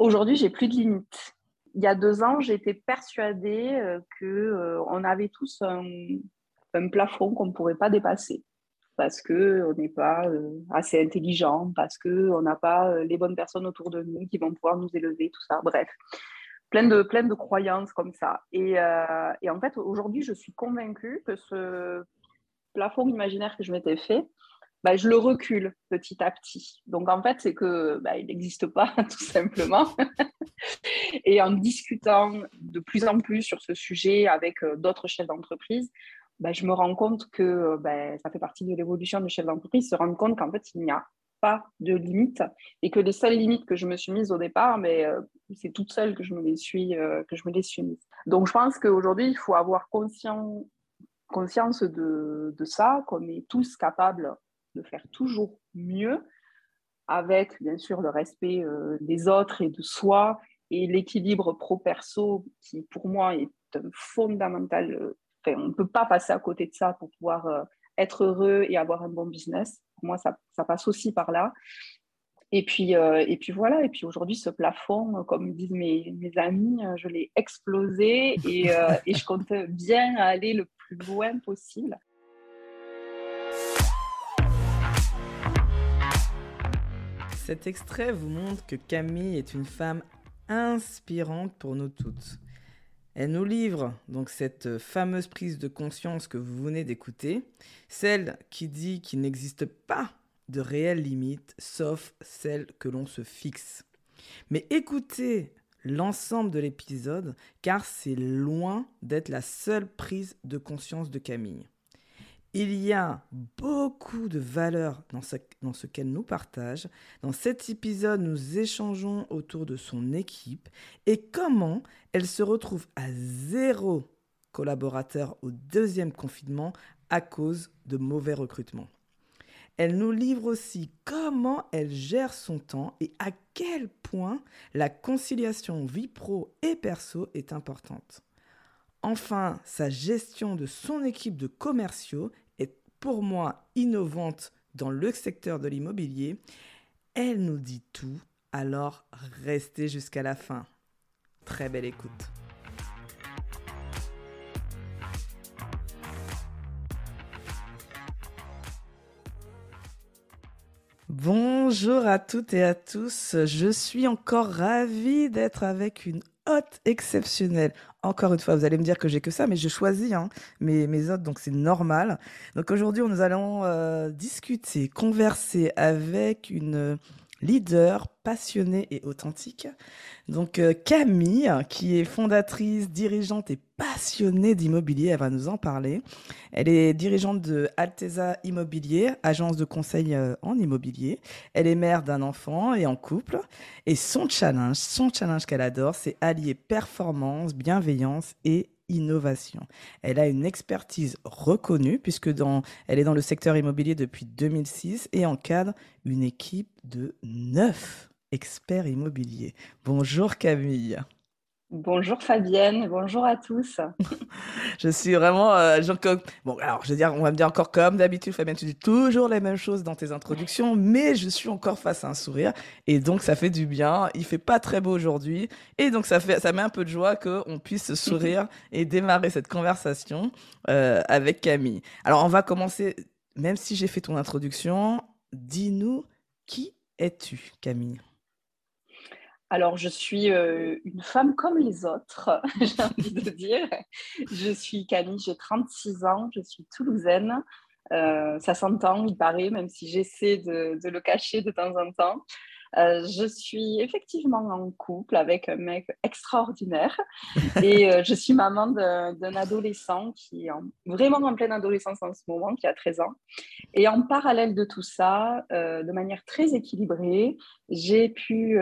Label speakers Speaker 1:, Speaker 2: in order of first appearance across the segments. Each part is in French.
Speaker 1: Aujourd'hui, j'ai plus de limites. Il y a deux ans, j'étais persuadée euh, que euh, on avait tous un, plafond qu'on ne pourrait pas dépasser parce qu'on n'est pas euh, assez intelligent, parce qu'on n'a pas les bonnes personnes autour de nous qui vont pouvoir nous élever, tout ça. Bref, plein de, plein de croyances comme ça. Et en fait, aujourd'hui, je suis convaincue que ce plafond imaginaire que je m'étais fait, bah, je le recule petit à petit. Donc en fait, c'est que bah, il n'existe pas tout simplement. et en discutant de plus en plus sur ce sujet avec euh, d'autres chefs d'entreprise, bah, je me rends compte que bah, ça fait partie de l'évolution du chef d'entreprise, se rendre compte qu'en fait, il n'y a pas de limites et que les seules limites que je me suis mises au départ, mais euh, c'est toute seule que je me les suis, euh, que je me les suis mises. Donc je pense qu'aujourd'hui, il faut avoir conscience, conscience de, de ça, qu'on est tous capables de faire toujours mieux, avec bien sûr le respect euh, des autres et de soi et l'équilibre pro-perso qui pour moi est fondamental. Euh, on ne peut pas passer à côté de ça pour pouvoir euh, être heureux et avoir un bon business. Pour moi, ça, passe aussi par là. Et puis, et puis voilà, et puis aujourd'hui, ce plafond, comme disent mes, mes amis, je l'ai explosé et, et je compte bien aller le plus loin possible.
Speaker 2: Cet extrait vous montre que Camille est une femme inspirante pour nous toutes. Elle nous livre donc cette fameuse prise de conscience que vous venez d'écouter, celle qui dit qu'il n'existe pas de réelles limites sauf celles que l'on se fixe. Mais écoutez l'ensemble de l'épisode car c'est loin d'être la seule prise de conscience de Camille. Il y a beaucoup de ce, dans ce qu'elle nous partage. Dans cet épisode, nous échangeons autour de son équipe et comment elle se retrouve à zéro collaborateur au deuxième confinement à cause de mauvais recrutements. Elle nous livre aussi comment elle gère son temps et à quel point la conciliation vie pro et perso est importante. Enfin, sa gestion de son équipe de commerciaux est pour moi innovante dans le secteur de l'immobilier. Elle nous dit tout, alors restez jusqu'à la fin. Très belle écoute. Bonjour à toutes et à tous. Je suis encore ravie d'être avec une hôte exceptionnelle. Encore une fois, vous allez me dire que j'ai que ça, mais je choisis hein, mes, mes hôtes, donc c'est normal. Donc aujourd'hui, nous allons euh, discuter, converser avec une leader passionnée et authentique. Donc euh, Camille, qui est fondatrice, dirigeante et passionnée d'immobilier, elle va nous en parler. Elle est dirigeante de Alteza Immobilier, agence de conseil euh, en immobilier. Elle est mère d'un enfant et en couple. Et son challenge, son challenge qu'elle adore, c'est allier performance, bienveillance et innovation. Elle a une expertise reconnue puisque dans, elle est dans le secteur immobilier depuis 2006 et encadre une équipe de neuf experts immobiliers. Bonjour Camille.
Speaker 1: Bonjour Fabienne, bonjour à tous.
Speaker 2: je suis vraiment. Euh, bon, alors, je veux dire, on va me dire encore comme d'habitude, Fabienne, tu dis toujours les mêmes choses dans tes introductions, mais je suis encore face à un sourire. Et donc, ça fait du bien. Il fait pas très beau aujourd'hui. Et donc, ça, fait, ça met un peu de joie qu'on puisse sourire et démarrer cette conversation euh, avec Camille. Alors, on va commencer, même si j'ai fait ton introduction, dis-nous qui es-tu, Camille?
Speaker 1: Alors, je suis euh, une femme comme les autres, j'ai envie de dire. Je suis Camille, j'ai 36 ans, je suis toulousaine. Euh, ça s'entend, il paraît, même si j'essaie de, le cacher de temps en temps. Euh, je suis effectivement en couple avec un mec extraordinaire et euh, je suis maman d'un adolescent qui est vraiment en pleine adolescence en ce moment, qui a 13 ans. Et en parallèle de tout ça, euh, de manière très équilibrée, j'ai pu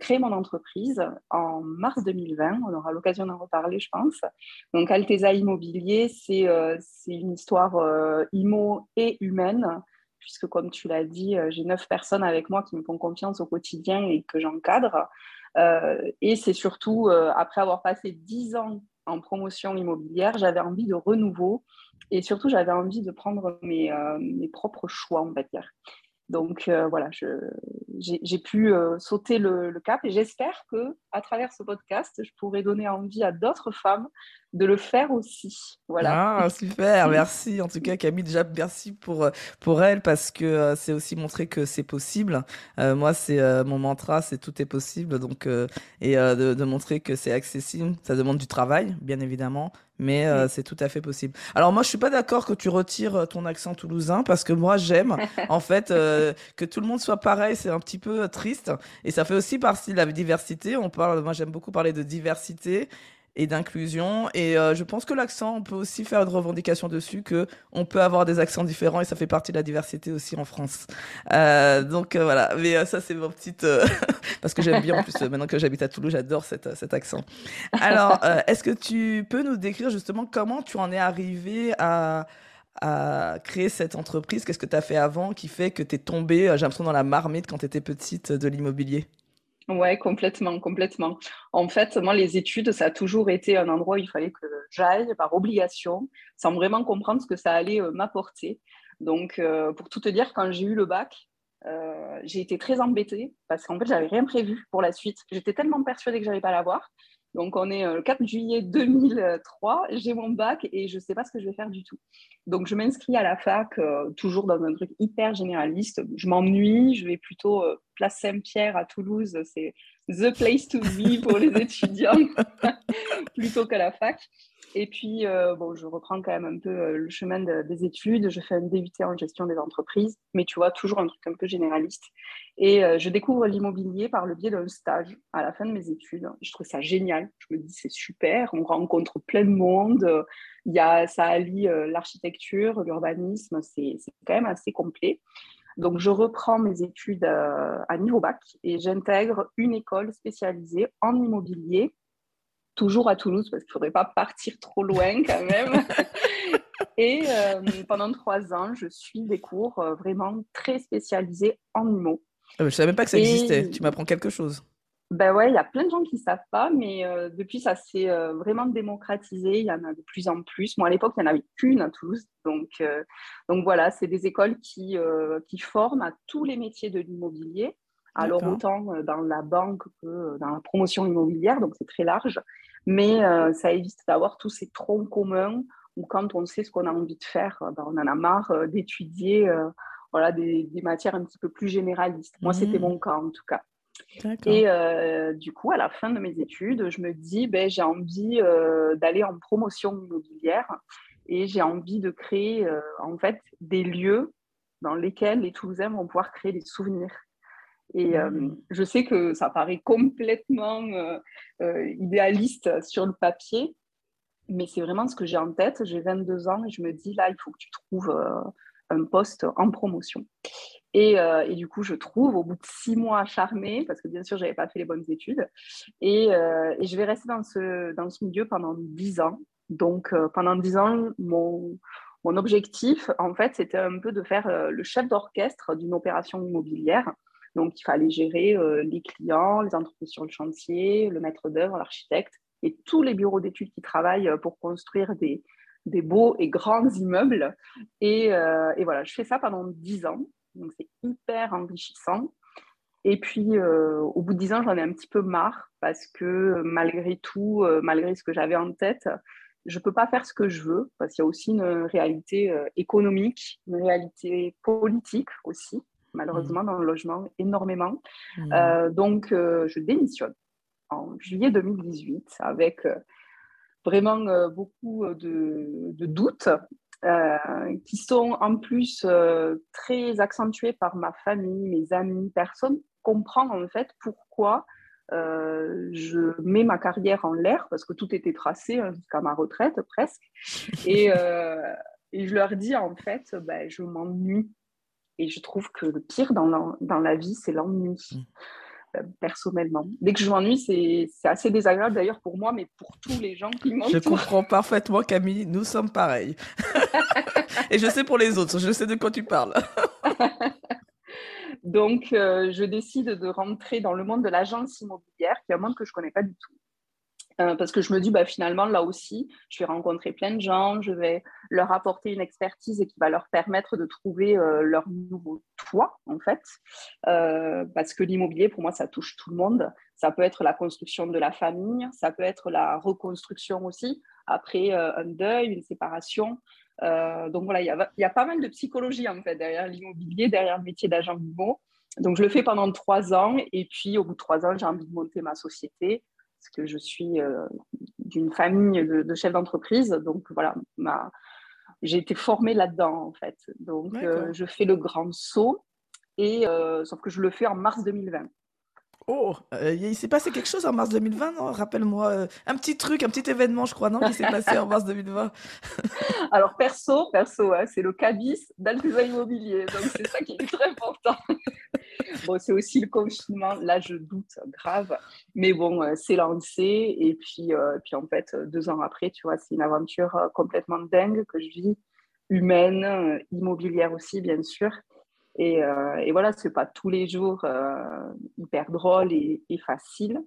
Speaker 1: créer mon entreprise en mars 2020. On aura l'occasion d'en reparler, je pense. Donc, Alteza Immobilier, c'est une histoire immo et humaine puisque comme tu l'as dit, euh, j'ai neuf personnes avec moi qui me font confiance au quotidien et que j'encadre. Euh, et c'est surtout, euh, après avoir passé dix ans en promotion immobilière, j'avais envie de renouveau et surtout, j'avais envie de prendre mes, mes, propres choix, on va dire. Donc voilà, j'ai pu sauter le, cap et j'espère que à travers ce podcast, je pourrai donner envie à d'autres femmes de le faire aussi. Voilà.
Speaker 2: Ah, super, merci. En tout cas, Camille, déjà, merci pour, euh, pour elle parce que c'est aussi montrer que c'est possible. moi, c'est mon mantra, c'est tout est possible. Donc, et de, de, montrer que c'est accessible, ça demande du travail, bien évidemment, mais euh, c'est tout à fait possible. Alors moi, je suis pas d'accord que tu retires euh, ton accent toulousain parce que moi, j'aime en fait euh, que tout le monde soit pareil. C'est un petit peu triste et ça fait aussi partie de la diversité. On parle, moi, j'aime beaucoup parler de diversité et d'inclusion. Et euh, je pense que l'accent, on peut aussi faire une revendication dessus, que on peut avoir des accents différents et ça fait partie de la diversité aussi en France. Euh, donc euh, voilà, mais ça c'est mon petite... parce que j'aime bien en plus, maintenant que j'habite à Toulouse, j'adore cet, cet accent. Alors, est-ce que tu peux nous décrire justement comment tu en es arrivé à à créer cette entreprise? Qu'est-ce que tu as fait avant qui fait que tu es tombée, j'ai l'impression, dans la marmite quand tu étais petite de l'immobilier?
Speaker 1: Ouais, complètement, complètement. En fait, moi, les études, ça a toujours été un endroit où il fallait que j'aille par obligation, sans vraiment comprendre ce que ça allait euh, m'apporter. Donc, euh, pour tout te dire, quand j'ai eu le bac, euh, j'ai été très embêtée parce qu'en fait, j'avais rien prévu pour la suite. J'étais tellement persuadée que j'allais pas l'avoir. Donc, on est le 4 juillet 2003, j'ai mon bac et je ne sais pas ce que je vais faire du tout. Donc, je m'inscris à la fac, toujours dans un truc hyper généraliste. Je m'ennuie, je vais plutôt place Saint-Pierre à Toulouse, c'est the place to be pour les étudiants plutôt qu'à la fac. Et puis, euh, bon, je reprends quand même un peu euh, le chemin des études. Je fais un DUT en gestion des entreprises, mais tu vois, toujours un truc un peu généraliste. Et euh, je découvre l'immobilier par le biais d'un stage à la fin de mes études. Je trouve ça génial. Je me dis, c'est super. On rencontre plein de monde. Il y a, ça allie l'architecture, l'urbanisme. C'est quand même assez complet. Donc, je reprends mes études à niveau bac et j'intègre une école spécialisée en immobilier, toujours à Toulouse, parce qu'il ne faudrait pas partir trop loin quand même. et euh, pendant trois ans, je suis des cours euh, vraiment très spécialisés en immo.
Speaker 2: Ah, je ne savais même pas que ça existait. Tu m'apprends quelque chose.
Speaker 1: Ben ouais, il y a plein de gens qui ne savent pas, mais euh, depuis, ça s'est vraiment démocratisé. Il y en a de plus en plus. Moi, à l'époque, il n'y en avait qu'une à Toulouse. Donc, donc voilà, c'est des écoles qui, qui forment à tous les métiers de l'immobilier. Alors, autant dans la banque que dans la promotion immobilière, donc c'est très large. Mais ça évite d'avoir tous ces troncs communs où, quand on sait ce qu'on a envie de faire, ben, on en a marre d'étudier voilà, des, des, matières un petit peu plus généralistes. Moi, c'était mmh. mon cas en tout cas. Et euh, du coup, à la fin de mes études, je me dis, ben, j'ai envie euh, d'aller en promotion immobilière et j'ai envie de créer euh, en fait des lieux dans lesquels les Toulousains vont pouvoir créer des souvenirs. Et mmh. je sais que ça paraît complètement idéaliste sur le papier, mais c'est vraiment ce que j'ai en tête. J'ai 22 ans et je me dis, là, il faut que tu trouves un poste en promotion. Euh, et, du coup, je trouve, au bout de six mois charmés, parce que bien sûr, je n'avais pas fait les bonnes études, et, euh, et, je vais rester dans ce, dans ce milieu pendant dix ans. Donc, euh, pendant dix ans, mon, mon objectif, en fait, c'était un peu de faire le chef d'orchestre d'une opération immobilière. Donc, il fallait gérer les clients, les entreprises sur le chantier, le maître d'œuvre, l'architecte et tous les bureaux d'études qui travaillent pour construire des, beaux et grands immeubles. Et, et voilà, je fais ça pendant dix ans. Donc, c'est hyper enrichissant. Et puis, euh, au bout de dix ans, j'en ai un petit peu marre parce que malgré tout, euh, malgré ce que j'avais en tête, je ne peux pas faire ce que je veux parce qu'il y a aussi une réalité euh, économique, une réalité politique aussi, malheureusement, mmh. dans le logement, énormément. Mmh. donc, je démissionne en juillet 2018 avec vraiment beaucoup de, de doutes euh, qui sont en plus euh, très accentuées par ma famille, mes amis, personne comprend en fait pourquoi euh, je mets ma carrière en l'air parce que tout était tracé hein, jusqu'à ma retraite presque. Et, et, je leur dis en fait, ben, je m'ennuie. Et je trouve que le pire dans la, dans la vie, c'est l'ennui. Mmh. Euh, personnellement. Dès que je m'ennuie, c'est assez désagréable d'ailleurs pour moi, mais pour tous les gens qui m'entourent.
Speaker 2: Je comprends parfaitement, Camille. Nous sommes pareils. Et je sais pour les autres, je sais de quoi tu parles.
Speaker 1: Donc, euh, je décide de rentrer dans le monde de l'agence immobilière, qui est un monde que je ne connais pas du tout. Euh, parce que je me dis, bah, finalement, là aussi, je vais rencontrer plein de gens, je vais leur apporter une expertise qui va leur permettre de trouver euh, leur nouveau toit, en fait. Euh, parce que l'immobilier, pour moi, ça touche tout le monde. Ça peut être la construction de la famille, ça peut être la reconstruction aussi, après un deuil, une séparation. donc voilà, il y, a pas mal de psychologie, en fait, derrière l'immobilier, derrière le métier d'agent immo. Donc, je le fais pendant trois ans. Et puis, au bout de trois ans, j'ai envie de monter ma société parce que je suis euh, d'une famille de, chefs d'entreprise. Donc voilà, ma... j'ai été formée là-dedans en fait. Donc euh, je fais le grand saut, et, euh, sauf que je le fais en mars 2020.
Speaker 2: Oh, il s'est passé quelque chose en mars 2020, non? Rappelle-moi un petit truc, un petit événement, je crois, non Qui s'est passé en mars 2020
Speaker 1: Alors, perso, perso, hein, c'est le cabis d'Altesa Immobilier. Donc, c'est ça qui est très important. bon, c'est aussi le confinement. Là, je doute grave. Mais bon, euh, c'est lancé. Et puis, euh, puis, en fait, deux ans après, tu vois, c'est une aventure euh, complètement dingue que je vis, humaine, immobilière aussi, bien sûr. Et, et voilà, ce n'est pas tous les jours hyper drôle et, facile.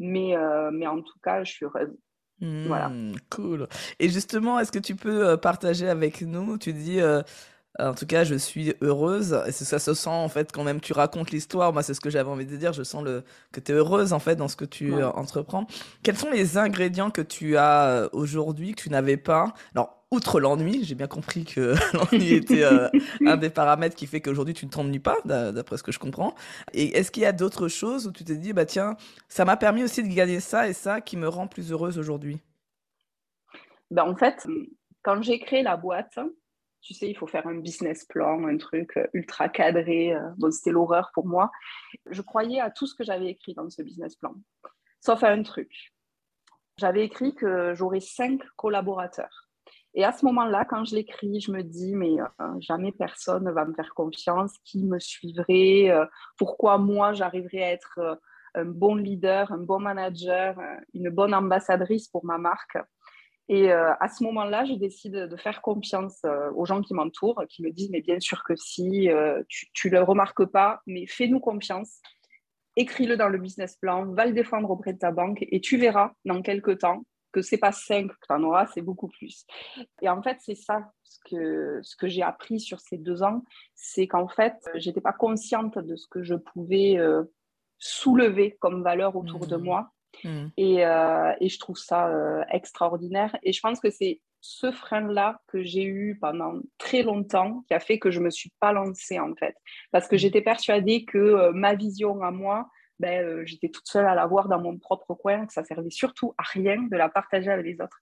Speaker 1: Mais, mais en tout cas, je suis heureuse.
Speaker 2: voilà. Hmm, cool. Et justement, est-ce que tu peux partager avec nous Tu dis, en tout cas, je suis heureuse. Et ça se sent, en fait, quand même tu racontes l'histoire. Moi, c'est ce que j'avais envie de dire. Je sens le, que tu es heureuse, en fait, dans ce que tu euh, entreprends. Quels sont les ingrédients que tu as euh, aujourd'hui, que tu n'avais pas? Alors, outre l'ennui, j'ai bien compris que l'ennui était euh, un des paramètres qui fait qu'aujourd'hui, tu ne t'ennuies pas, d'après ce que je comprends. Et est-ce qu'il y a d'autres choses où tu t'es dit, bah tiens, ça m'a permis aussi de gagner ça et ça qui me rend plus heureuse aujourd'hui?
Speaker 1: Ben, En fait, quand j'ai créé la boîte, tu sais, il faut faire un business plan, un truc euh, ultra cadré. Euh, bon, c'était l'horreur pour moi. Je croyais à tout ce que j'avais écrit dans ce business plan, sauf à un truc. J'avais écrit que j'aurais cinq collaborateurs. Et à ce moment-là, quand je l'écris, je me dis, mais euh, jamais personne ne va me faire confiance, qui me suivrait, pourquoi moi j'arriverais à être un bon leader, un bon manager, une bonne ambassadrice pour ma marque. Et euh, à ce moment-là, je décide de faire confiance euh, aux gens qui m'entourent, qui me disent, mais bien sûr que si, euh, tu ne le remarques pas, mais fais-nous confiance, écris-le dans le business plan, va le défendre auprès de ta banque et tu verras dans quelques temps que c'est pas 5 que tu en auras, c'est beaucoup plus. Et en fait, c'est ça ce que, ce que j'ai appris sur ces deux ans, c'est qu'en fait, j'étais pas consciente de ce que je pouvais soulever comme valeur autour de mmh. moi Mm. Euh, et, je trouve ça euh, extraordinaire. Et je pense que c'est ce frein-là que j'ai eu pendant très longtemps qui a fait que je ne me suis pas lancée en fait. Parce que mm. j'étais persuadée que euh, ma vision à moi, ben, j'étais toute seule à l'avoir dans mon propre coin, que ça servait surtout à rien de la partager avec les autres.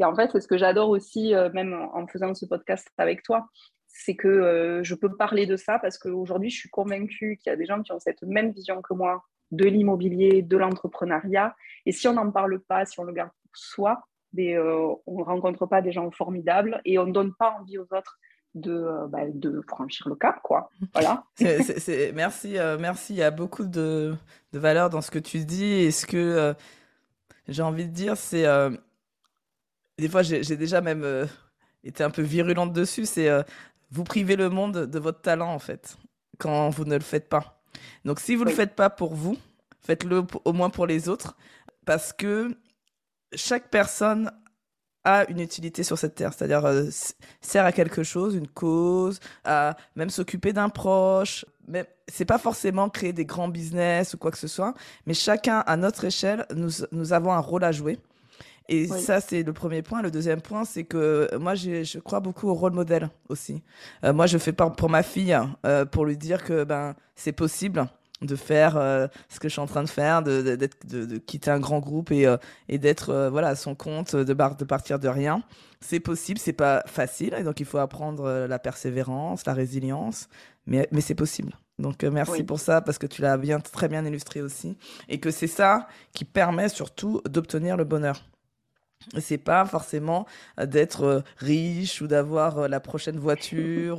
Speaker 1: Et en fait, c'est ce que j'adore aussi, même en faisant ce podcast avec toi, c'est que je peux parler de ça parce qu'aujourd'hui, je suis convaincue qu'il y a des gens qui ont cette même vision que moi de l'immobilier, de l'entrepreneuriat. Et si on n'en parle pas, si on le garde pour soi, euh, on ne rencontre pas des gens formidables et on ne donne pas envie aux autres de, euh, de franchir le cap, quoi. Voilà.
Speaker 2: merci, euh, merci. Il y a beaucoup de, de valeur dans ce que tu dis. Et ce que j'ai envie de dire, c'est... des fois, j'ai déjà même été un peu virulente dessus, c'est vous privez le monde de votre talent, en fait, quand vous ne le faites pas. Donc si vous ne le faites pas pour vous, faites-le au moins pour les autres, parce que chaque personne a une utilité sur cette terre, c'est-à-dire euh, sert à quelque chose, une cause, à même s'occuper d'un proche. Mais c'est pas forcément créer des grands business ou quoi que ce soit, mais chacun à notre échelle, nous, nous avons un rôle à jouer. Et ça, c'est le premier point. Le deuxième point, c'est que moi, je crois beaucoup au rôle modèle aussi. Euh, moi, je fais pas pour ma fille, euh, pour lui dire que ben, c'est possible de faire euh, ce que je suis en train de faire, de, de, de quitter un grand groupe et, et d'être voilà, à son compte, de, de partir de rien. C'est possible, c'est pas facile, et donc il faut apprendre la persévérance, la résilience, mais, mais c'est possible. Donc merci pour ça parce que tu l'as bien très bien illustré aussi et que c'est ça qui permet surtout d'obtenir le bonheur c'est pas forcément euh, d'être euh, riche ou d'avoir euh, la prochaine voiture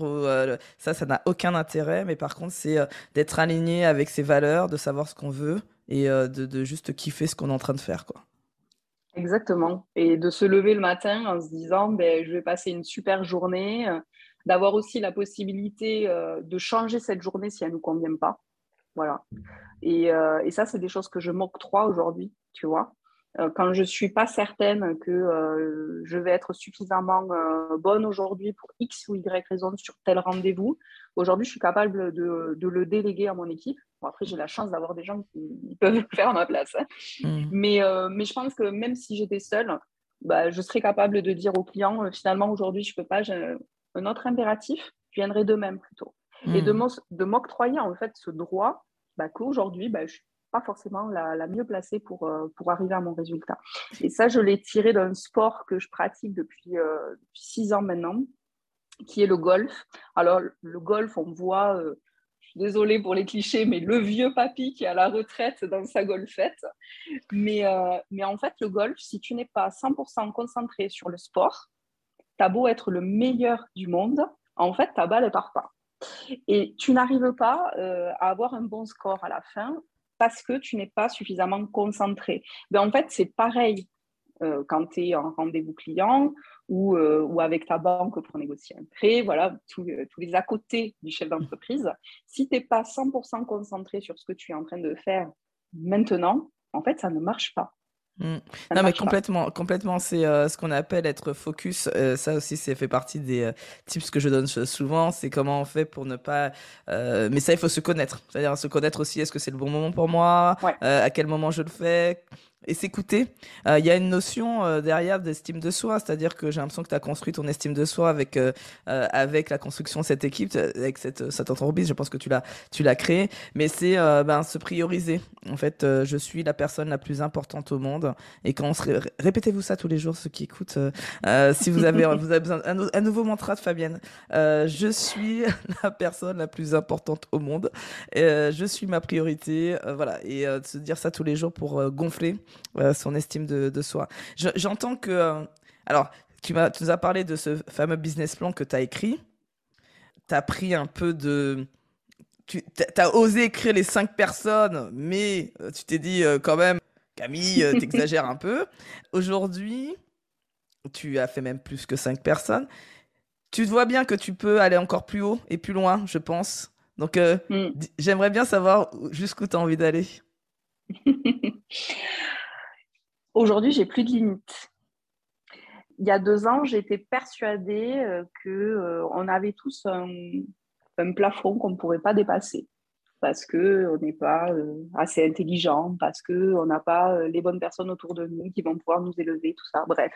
Speaker 2: ça ça n'a aucun intérêt. Mais par contre c'est d'être aligné avec ses valeurs de savoir ce qu'on veut et de, juste kiffer ce qu'on est en train de faire quoi.
Speaker 1: Exactement. Et de se lever le matin en se disant ben je vais passer une super journée d'avoir aussi la possibilité de changer cette journée si elle nous convient pas. Voilà. Et, et ça c'est des choses que je m'octroie aujourd'hui tu vois quand je ne suis pas certaine que euh, je vais être suffisamment euh, bonne aujourd'hui pour X ou Y raison sur tel rendez-vous, aujourd'hui, je suis capable de, le déléguer à mon équipe. après, j'ai la chance d'avoir des gens qui peuvent le faire à ma place. Hein. Mmh. Mais, mais je pense que même si j'étais seule, bah, je serais capable de dire au client, finalement, aujourd'hui, je ne peux pas, j'ai un autre impératif, je viendrai demain plutôt. Et de mmh. m'octroyer en fait ce droit bah, qu'aujourd'hui, bah, je suis forcément la, mieux placée pour, euh, pour arriver à mon résultat. Et ça, je l'ai tiré d'un sport que je pratique depuis, euh, six ans maintenant, qui est le golf. Alors, le golf, on voit, euh, je suis désolée pour les clichés, mais le vieux papy qui est à la retraite dans sa golfette. Mais, mais en fait, le golf, si tu n'es pas 100% concentré sur le sport, tu as beau être le meilleur du monde, en fait, ta balle ne part pas. Et tu n'arrives pas à avoir un bon score à la fin parce que tu n'es pas suffisamment concentré. Mais en fait, c'est pareil euh, quand tu es en rendez-vous client ou, euh, ou, avec ta banque pour négocier un prêt, voilà, euh, tous les à côté du chef d'entreprise. Si tu n'es pas 100% concentré sur ce que tu es en train de faire maintenant, en fait, ça ne marche pas.
Speaker 2: Mmh. Non, mais complètement, complètement. C'est euh, ce qu'on appelle être focus. Euh, ça aussi, c'est fait partie des euh, tips que je donne souvent. C'est comment on fait pour ne pas. mais ça, il faut se connaître. C'est-à-dire se connaître aussi. Est-ce que c'est le bon moment pour moi? À quel moment je le fais? Et s'écouter. Il y a une notion derrière d'estime de soi, c'est-à-dire que j'ai l'impression que tu as construit ton estime de soi avec avec la construction de cette équipe, avec cette, cette entreprise. Je pense que tu l'as tu l'as créé, mais c'est ben, se prioriser. En fait, je suis la personne la plus importante au monde et quand on se répétez-vous ça tous les jours, ceux qui écoutent, euh, euh, si vous avez, vous avez besoin un, nouveau mantra de Fabienne, euh, je suis la personne la plus importante au monde, je suis ma priorité, voilà, et de se dire ça tous les jours pour gonfler son estime de, soi. J'entends que, alors, tu, tu nous as parlé de ce fameux business plan que tu as écrit. Tu as pris un peu de, tu as osé écrire les cinq personnes, mais tu t'es dit quand même, Camille, euh, t'exagères un peu. Aujourd'hui, tu as fait même plus que 5 personnes. Tu vois bien que tu peux aller encore plus haut et plus loin, je pense. Donc, euh, mm. j'aimerais bien savoir jusqu'où tu as envie d'aller.
Speaker 1: Aujourd'hui, j'ai plus de limites. Il y a deux ans, j'étais persuadée euh, qu'on avait tous un, plafond qu'on ne pourrait pas dépasser parce qu'on n'est pas euh, assez intelligent, parce qu'on n'a pas euh, les bonnes personnes autour de nous qui vont pouvoir nous élever, tout ça. Bref,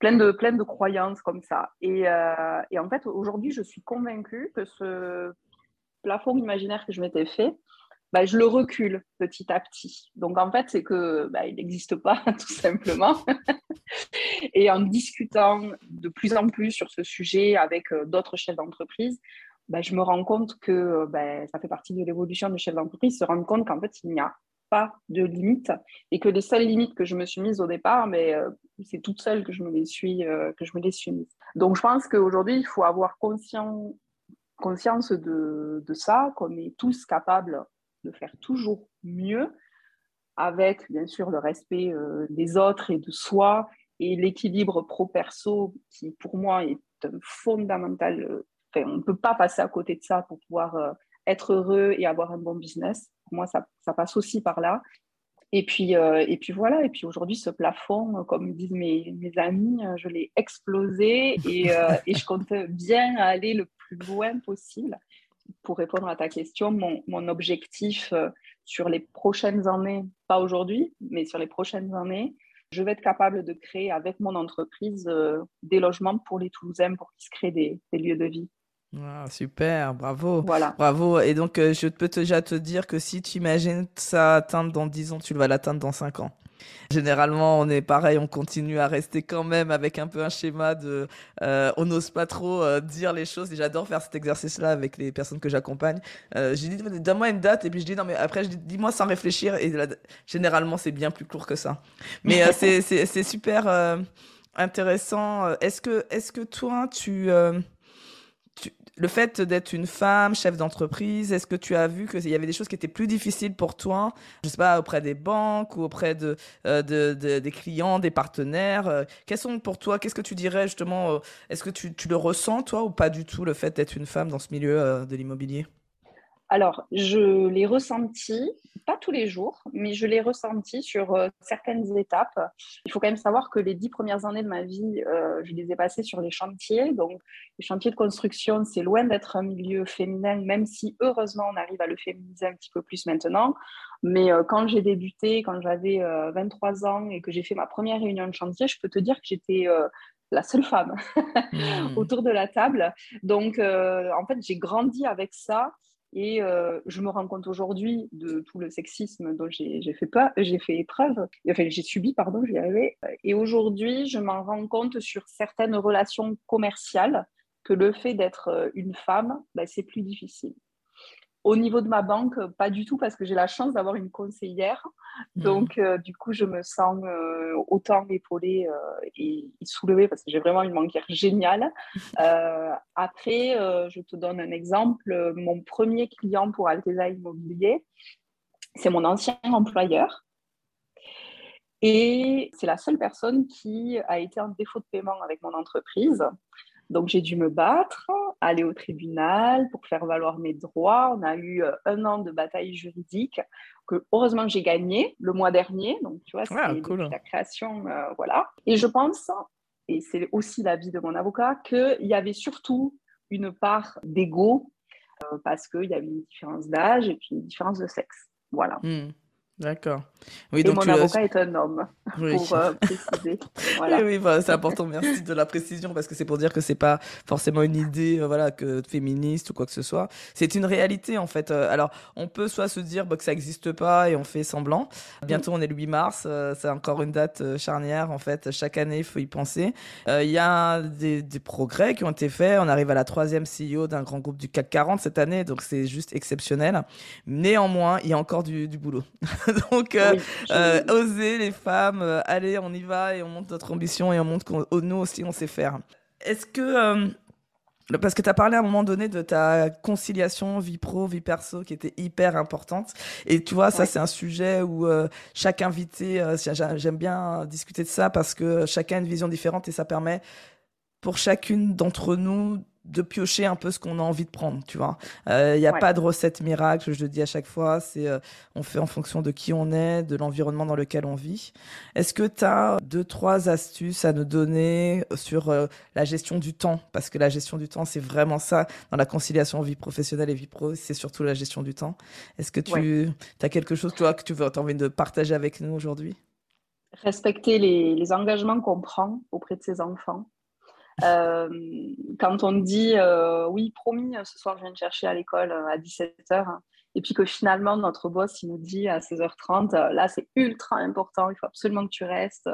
Speaker 1: plein de, plein de croyances comme ça. Euh, et en fait, aujourd'hui, je suis convaincue que ce plafond imaginaire que je m'étais fait, bah, je le recule petit à petit. Donc en fait, c'est que bah, il n'existe pas tout simplement. et en discutant de plus en plus sur ce sujet avec d'autres chefs d'entreprise, bah, je me rends compte que bah, ça fait partie de l'évolution du chef d'entreprise, se rendre compte qu'en fait, il n'y a pas de limites et que les seules limites que je me suis mises au départ, mais euh, c'est toute seule que je me les suis, euh, que je me les suis mises. Donc, je pense qu'aujourd'hui, il faut avoir conscience, conscience de, de ça, qu'on est tous capables de faire toujours mieux, avec bien sûr le respect euh, des autres et de soi et l'équilibre pro-perso qui, pour moi, est fondamental on ne peut pas passer à côté de ça pour pouvoir euh, être heureux et avoir un bon business. Pour moi, ça, passe aussi par là. Et puis, euh, et puis voilà, et puis aujourd'hui, ce plafond, comme disent mes, amis, euh, je l'ai explosé et, je compte bien aller le plus loin possible. Pour répondre à ta question, mon, mon objectif sur les prochaines années, pas aujourd'hui, mais sur les prochaines années, je vais être capable de créer avec mon entreprise des logements pour les Toulousains pour qu'ils se créent des lieux de vie.
Speaker 2: Ah, super, bravo. Voilà. Bravo. Et donc, euh, je peux déjà te dire que si tu imagines ça atteindre dans 10 ans, tu vas l'atteindre dans 5 ans. Généralement, on est pareil, on continue à rester quand même avec un peu un schéma de. Euh, on n'ose pas trop euh, dire les choses. Et j'adore faire cet exercice-là avec les personnes que j'accompagne. j'ai dit, donne-moi une date. Et puis je dis, non, mais après, je dis, dis-moi sans réfléchir. Et généralement, c'est bien plus court que ça. Mais c'est super intéressant. Est-ce que, est -ce que toi, tu le fait d'être une femme, chef d'entreprise, est-ce que tu as vu qu'il y avait des choses qui étaient plus difficiles pour toi, je sais pas, auprès des banques ou auprès de, euh, des clients, des partenaires euh, Quels sont pour toi, qu'est-ce que tu dirais justement euh, Est-ce que tu, le ressens toi ou pas du tout le fait d'être une femme dans ce milieu de l'immobilier?
Speaker 1: Alors, je l'ai ressenti, pas tous les jours, mais je l'ai ressenti sur euh, certaines étapes. Il faut quand même savoir que les dix premières années de ma vie, euh, je les ai passées sur les chantiers. Donc, les chantiers de construction, c'est loin d'être un milieu féminin, même si heureusement on arrive à le féminiser un petit peu plus maintenant. Mais euh, quand j'ai débuté, quand j'avais 23 ans et que j'ai fait ma première réunion de chantier, je peux te dire que j'étais la seule femme mmh. autour de la table. Donc, en fait, j'ai grandi avec ça. Et euh, je me rends compte aujourd'hui de tout le sexisme dont j'ai fait, fait épreuve, enfin j'ai subi, pardon, je vais y arriver. Et aujourd'hui, je m'en rends compte sur certaines relations commerciales que le fait d'être euh, une femme, ben, c'est plus difficile. Au niveau de ma banque, pas du tout parce que j'ai la chance d'avoir une conseillère. Mmh. Donc, euh, du coup, je me sens euh, autant épaulée euh, et, soulevée parce que j'ai vraiment une banquière géniale. après, je te donne un exemple. Mon premier client pour Alteza Immobilier, c'est mon ancien employeur. Et c'est la seule personne qui a été en défaut de paiement avec mon entreprise. Donc j'ai dû me battre, aller au tribunal pour faire valoir mes droits. On a eu euh, un an de bataille juridique que heureusement j'ai gagné le mois dernier. Donc tu vois, ah, c'est la création, euh, voilà. Et je pense, et c'est aussi l'avis de mon avocat, qu'il y avait surtout une part d'ego euh, parce qu'il y avait une différence d'âge et puis une différence de sexe. Voilà.
Speaker 2: Hmm. D'accord.
Speaker 1: Oui, Et donc mon avocat est un homme, pour euh, préciser.
Speaker 2: Oui, bah, c'est important, merci de la précision, parce que c'est pour dire que c'est pas forcément une idée euh, voilà, que féministe ou quoi que ce soit. C'est une réalité, en fait. Euh, alors, on peut soit se dire bah, que ça n'existe pas et on fait semblant. Bientôt, on est le 8 mars, c'est encore une date charnière, en fait. Chaque année, il faut y penser. Il y a des, des, progrès qui ont été faits. On arrive à la troisième CEO d'un grand groupe du CAC 40 cette année, donc c'est juste exceptionnel. Néanmoins, il y a encore du, du boulot. Donc, euh, euh, oser les femmes, euh, allez, on y va et on monte notre ambition et on montre qu'on nous aussi, on sait faire. Est-ce que. parce que tu as parlé à un moment donné de ta conciliation vie pro, vie perso qui était hyper importante. Et tu vois, ça, c'est un sujet où chaque invité, j'aime bien discuter de ça parce que chacun a une vision différente et ça permet pour chacune d'entre nous de piocher un peu ce qu'on a envie de prendre, tu vois. Il euh, n'y a pas de recette miracle, je le dis à chaque fois, c'est euh, on fait en fonction de qui on est, de l'environnement dans lequel on vit. Est-ce que tu as deux, trois astuces à nous donner sur euh, la gestion du temps? Parce que la gestion du temps, c'est vraiment ça, dans la conciliation vie professionnelle et vie pro, c'est surtout la gestion du temps. Est-ce que tu as quelque chose, toi, que tu veux, as envie de partager avec nous aujourd'hui?
Speaker 1: Respecter les, les engagements qu'on prend auprès de ses enfants euh, quand on dit euh, oui, promis, ce soir je viens te chercher à l'école euh, à 17h, et puis que finalement notre boss il nous dit à 16h30, là c'est ultra important, il faut absolument que tu restes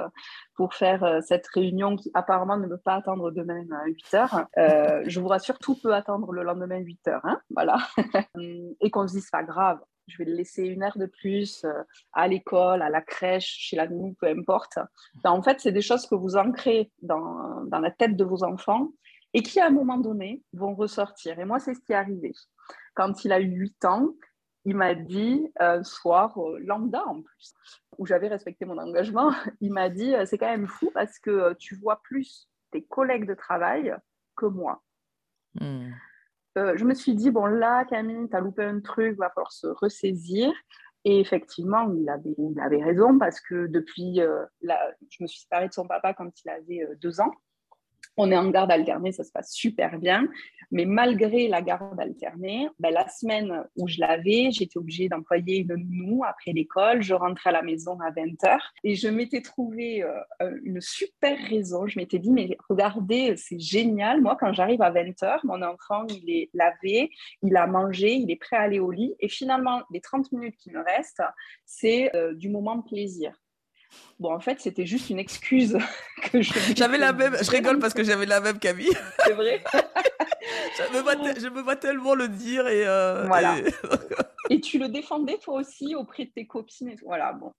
Speaker 1: pour faire cette réunion qui apparemment ne peut pas attendre demain à 8h. je vous rassure, tout peut attendre le lendemain 8h, hein, voilà. et qu'on se dise pas grave, je vais le laisser une heure de plus euh, à l'école, à la crèche, chez la nounou, peu importe. Ben, en fait, c'est des choses que vous ancrez dans, dans, la tête de vos enfants et qui, à un moment donné, vont ressortir. Et moi, c'est ce qui est arrivé. Quand il a eu 8 ans, il m'a dit un soir, euh, lambda en plus, où j'avais respecté mon engagement, il m'a dit euh, c'est quand même fou parce que tu vois plus tes collègues de travail que moi. Hmm. Euh, je me suis dit, bon, là, Camille, tu as loupé un truc, va falloir se ressaisir. Et effectivement, il avait, il avait raison parce que depuis, euh, je me suis séparée de son papa quand il avait euh, deux ans. On est en garde alternée, ça se passe super bien. Mais malgré la garde alternée, ben, la semaine où je l'avais, j'étais obligée d'employer une nounou après l'école. Je rentrais à la maison à 20h et je m'étais trouvé euh, une super raison. Je m'étais dit, mais regardez, c'est génial. Moi, quand j'arrive à 20h, mon enfant, il est lavé, il a mangé, il est prêt à aller au lit. Et finalement, les 30 minutes qui me restent, c'est euh, du moment plaisir. Bon, en fait, c'était juste une excuse que je.
Speaker 2: J'avais la même. Je rigole parce que j'avais la même Camille.
Speaker 1: C'est vrai.
Speaker 2: je, me vois je, me vois tellement le dire et. Euh,
Speaker 1: voilà. Et... tu le défendais toi aussi auprès de tes copines. Et Voilà, bon.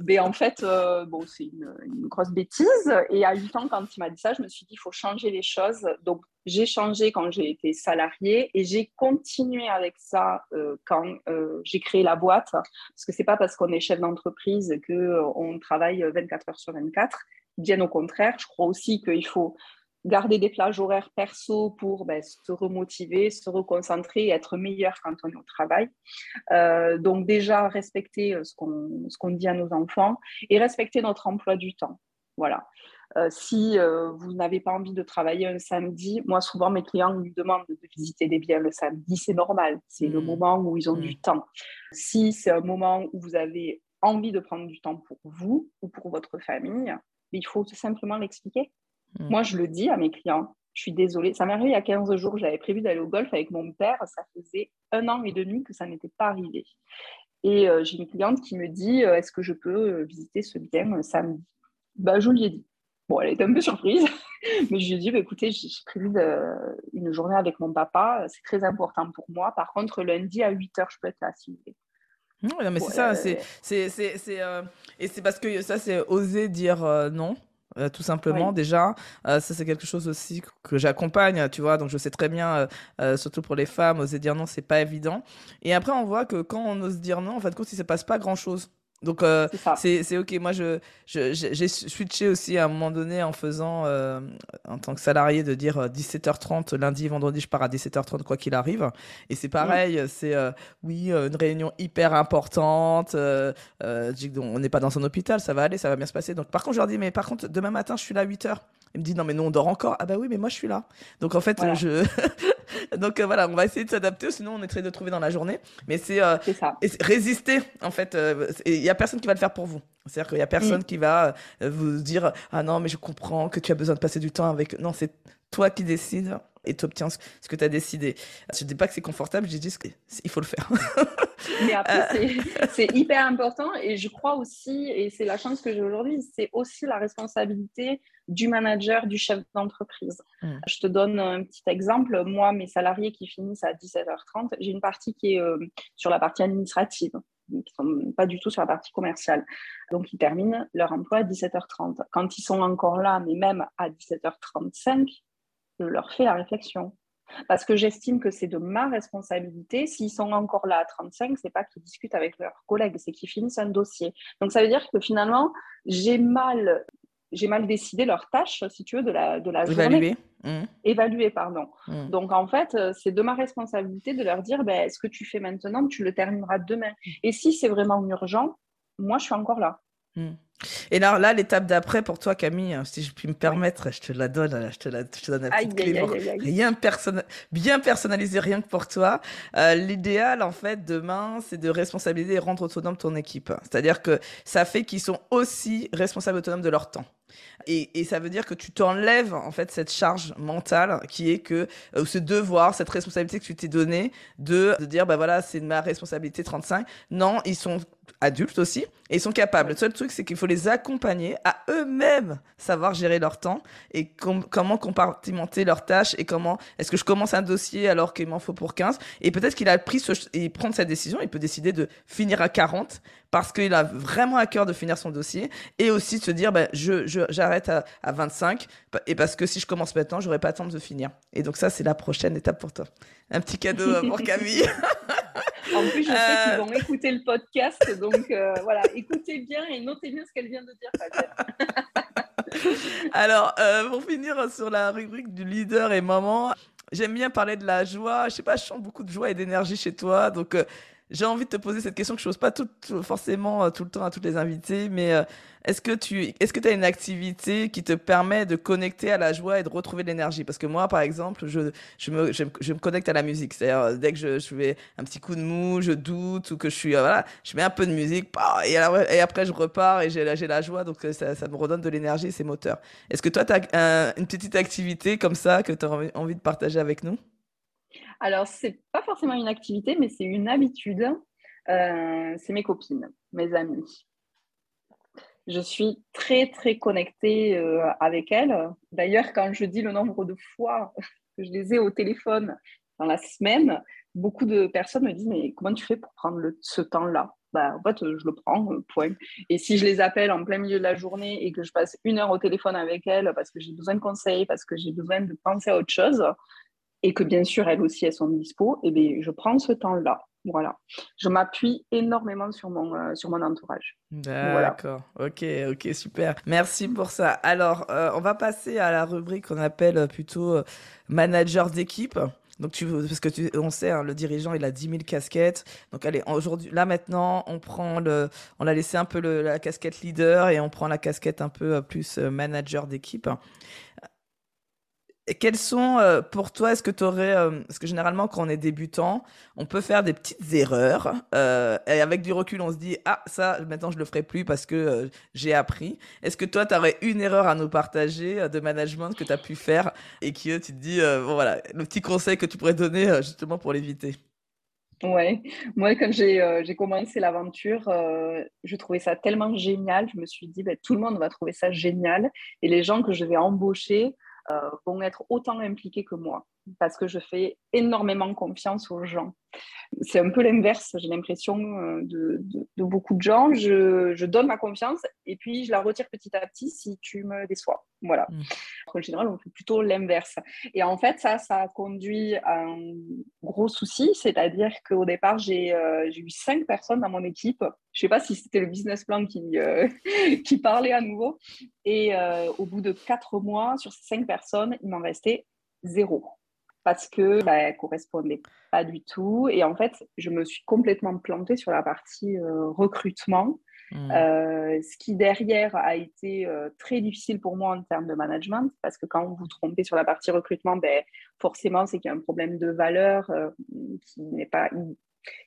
Speaker 1: Mais en fait, euh, bon, c'est une, une, grosse bêtise. Et à 8 ans, quand il m'a dit ça, je me suis dit, il faut changer les choses. Donc, j'ai changé quand j'ai été salariée et j'ai continué avec ça euh, quand euh, j'ai créé la boîte. Parce que c'est pas parce qu'on est chef d'entreprise qu'on travaille 24 heures sur 24. Bien au contraire, je crois aussi qu'il faut garder des plages horaires perso pour ben, se remotiver, se reconcentrer et être meilleur quand on est au travail. Euh, donc déjà, respecter euh, ce qu'on dit à nos enfants et respecter notre emploi du temps. Voilà. Euh, si vous n'avez pas envie de travailler un samedi, moi souvent mes clients me demandent de visiter des biens le samedi, c'est normal, c'est le mmh. moment où ils ont mmh. du temps. Si c'est un moment où vous avez envie de prendre du temps pour vous ou pour votre famille, il faut simplement l'expliquer. Mm. Moi, je le dis à mes clients, je suis désolée. Ça m'est arrivé il y a 15 jours, j'avais prévu d'aller au golf avec mon père. Ça faisait un an et demi que ça n'était pas arrivé. Et euh, j'ai une cliente qui me dit euh, Est-ce que je peux euh, visiter ce bien samedi? Bah, Je lui ai dit. Bon, elle était un peu surprise, mais je lui ai dit bah, Écoutez, j'ai prévu une journée avec mon papa, c'est très important pour moi. Par contre, lundi à 8 h, je peux être là si vous voulez.
Speaker 2: Non, mais c'est ça, c'est, c'est, et c'est parce que ça, c'est oser dire non? Euh, tout simplement déjà. Euh, ça c'est quelque chose aussi que j'accompagne tu vois. Donc je sais très bien euh, surtout pour les femmes oser dire non c'est pas évident. Et après on voit que quand on ose dire non en fait quand il se passe pas grand chose donc euh, c'est ok. Moi, je j'ai switché aussi à un moment donné en faisant euh, en tant que salarié de dire 17h30 euh, lundi, vendredi, je pars à 17h30 quoi qu'il arrive. Et c'est pareil, c'est oui une réunion hyper importante. on n'est pas dans un hôpital, ça va aller, ça va bien se passer. Donc par contre, je leur dis mais par contre demain matin, je suis là à 8h. Il me dit non mais nous on dort encore. Ah bah oui mais moi je suis là. Donc en fait je donc voilà on va essayer de s'adapter sinon on essaie de trouver dans la journée. Mais c'est résister en fait. Il y a personne qui va le faire pour vous. C'est-à-dire qu'il y a personne mm. qui va euh, vous dire ah non mais je comprends que tu as besoin de passer du temps avec. Non c'est toi qui décides et tu obtiens ce que tu as décidé. Je ne dis pas que c'est confortable, je dis qu'il faut le faire.
Speaker 1: Mais après, euh. c'est hyper important et je crois aussi, et c'est la chance que j'ai aujourd'hui, c'est aussi la responsabilité du manager, du chef d'entreprise. Mm. Je te donne un petit exemple. Moi, mes salariés qui finissent à 17h30, j'ai une partie qui est euh, sur la partie administrative qui sont pas du tout sur la partie commerciale. Donc, ils terminent leur emploi à 17h30. Quand ils sont encore là, mais même à 17h35, je leur fais la réflexion. Parce que j'estime que c'est de ma responsabilité. S'ils sont encore là à 35, c'est pas qu'ils discutent avec leurs collègues, c'est qu'ils finissent un dossier. Donc ça veut dire que finalement, j'ai mal j'ai mal décidé leur tâche, si tu veux, de la, de la
Speaker 2: journée.
Speaker 1: Mmh. Évaluer, pardon. Mmh. Donc, en fait, c'est de ma responsabilité de leur dire, ben, ce que tu fais maintenant, tu le termineras demain. Mmh. Et si c'est vraiment urgent, moi, je suis encore là.
Speaker 2: Et là, là l'étape d'après pour toi, Camille, hein, si je puis me permettre, je te la donne, je te, la, je te donne la petite clé rien bien personnalisé, rien que pour toi. Euh, l'idéal, en fait, demain, c'est de responsabiliser et rendre autonome ton équipe. C'est-à-dire que ça fait qu'ils sont aussi responsables autonomes de leur temps. Et, ça veut dire que tu t'enlèves en fait cette charge mentale qui est que euh, ce devoir, cette responsabilité que tu t'es donnée de, de dire bah voilà c'est ma responsabilité 35. Non, ils sont adultes aussi et ils sont capables. Le seul truc c'est qu'il faut les accompagner à eux-mêmes savoir gérer leur temps et comment compartimenter leurs tâches et comment est-ce que je commence un dossier alors qu'il m'en faut pour 15 et peut-être qu'il a pris ce, et prendre cette décision, il peut décider de finir à 40 parce qu'il a vraiment à cœur de finir son dossier et aussi de se dire bah, je j'arrête à, à, 25 et parce que si je commence maintenant j'aurai pas le temps de finir. Et donc ça c'est la prochaine étape pour toi. Un petit cadeau euh, pour Camille
Speaker 1: en plus je sais qu'ils euh. vont écouter le podcast donc euh, voilà écoutez bien et notez bien ce qu'elle vient de dire
Speaker 2: alors pour finir sur la rubrique du leader et maman J'aime bien parler de la joie. Je sais pas, je sens beaucoup de joie et d'énergie chez toi. Donc, j'ai envie de te poser cette question que je pose pas tout, forcément euh, tout le temps à toutes les invités, mais euh, est-ce que tu est-ce que as une activité qui te permet de connecter à la joie et de retrouver de l'énergie? Parce que moi, par exemple, je, je, me, je, me connecte à la musique. C'est-à-dire, euh, dès que je, je, fais un petit coup de mou, je doute ou que je suis. voilà, je mets un peu de musique et, et après, je repars et j'ai la, la joie. Donc, ça, ça me redonne de l'énergie c'est moteur. Est-ce que toi, tu as une petite activité comme ça que tu as envie de partager avec nous?
Speaker 1: Alors, c'est pas forcément une activité, mais c'est une habitude. Euh, c'est mes copines, mes amies. Je suis très, très connectée euh, avec elles. D'ailleurs, quand je dis le nombre de fois que je les ai au téléphone dans la semaine, beaucoup de personnes me disent Mais comment tu fais pour prendre ce temps-là? Bah, en fait, je le prends, point. Et si je les appelle en plein milieu de la journée et que je passe une heure au téléphone avec elles parce que j'ai besoin de conseils, parce que j'ai besoin de penser à autre chose, et que bien sûr elles aussi elles sont dispo, et eh bien je prends ce temps-là. Voilà. Je m'appuie énormément sur mon, euh, sur mon entourage.
Speaker 2: D'accord. Ok, ok, super. Merci pour ça. Alors, euh, on va passer à la rubrique qu'on appelle plutôt euh, manager d'équipe. Donc, tu, parce que tu, on sait, hein, le dirigeant, il a 10 000 casquettes. Donc, allez, aujourd'hui, là maintenant, on prend le, on a laissé un peu la casquette leader et on prend la casquette un peu plus manager d'équipe quels sont euh, pour toi, est-ce que tu aurais, euh, parce que généralement quand on est débutant, on peut faire des petites erreurs euh, et avec du recul on se dit ah ça maintenant je le ferai plus parce que j'ai appris. Est-ce que toi tu aurais une erreur à nous partager de management que tu as pu faire et que tu te dis bon voilà le petit conseil que tu pourrais donner justement pour l'éviter?
Speaker 1: Ouais, moi quand j'ai commencé l'aventure, je trouvais ça tellement génial. Je me suis dit, ben, tout le monde va trouver ça génial. Et les gens que je vais embaucher, euh, vont être autant impliqués que moi parce que je fais énormément confiance aux gens. C'est un peu l'inverse, j'ai l'impression euh, de, beaucoup de gens. Je, donne ma confiance et puis je la retire petit à petit si tu me déçois. Voilà. Mm. En général, on fait plutôt l'inverse. Et en fait, ça, ça a conduit à un gros souci, c'est-à-dire qu'au départ, j'ai euh, eu cinq personnes dans mon équipe. Je ne sais pas si c'était le business plan qui, euh, qui parlait à nouveau. Et au bout de quatre mois, sur ces cinq personnes, il m'en restait zéro parce que bah, correspondait pas du tout. Et en fait, je me suis complètement plantée sur la partie euh, recrutement, mmh. euh, ce qui derrière a été euh, très difficile pour moi en termes de management, parce que quand vous vous trompez sur la partie recrutement, ben, forcément, c'est qu'il y a un problème de valeur qui n'est pas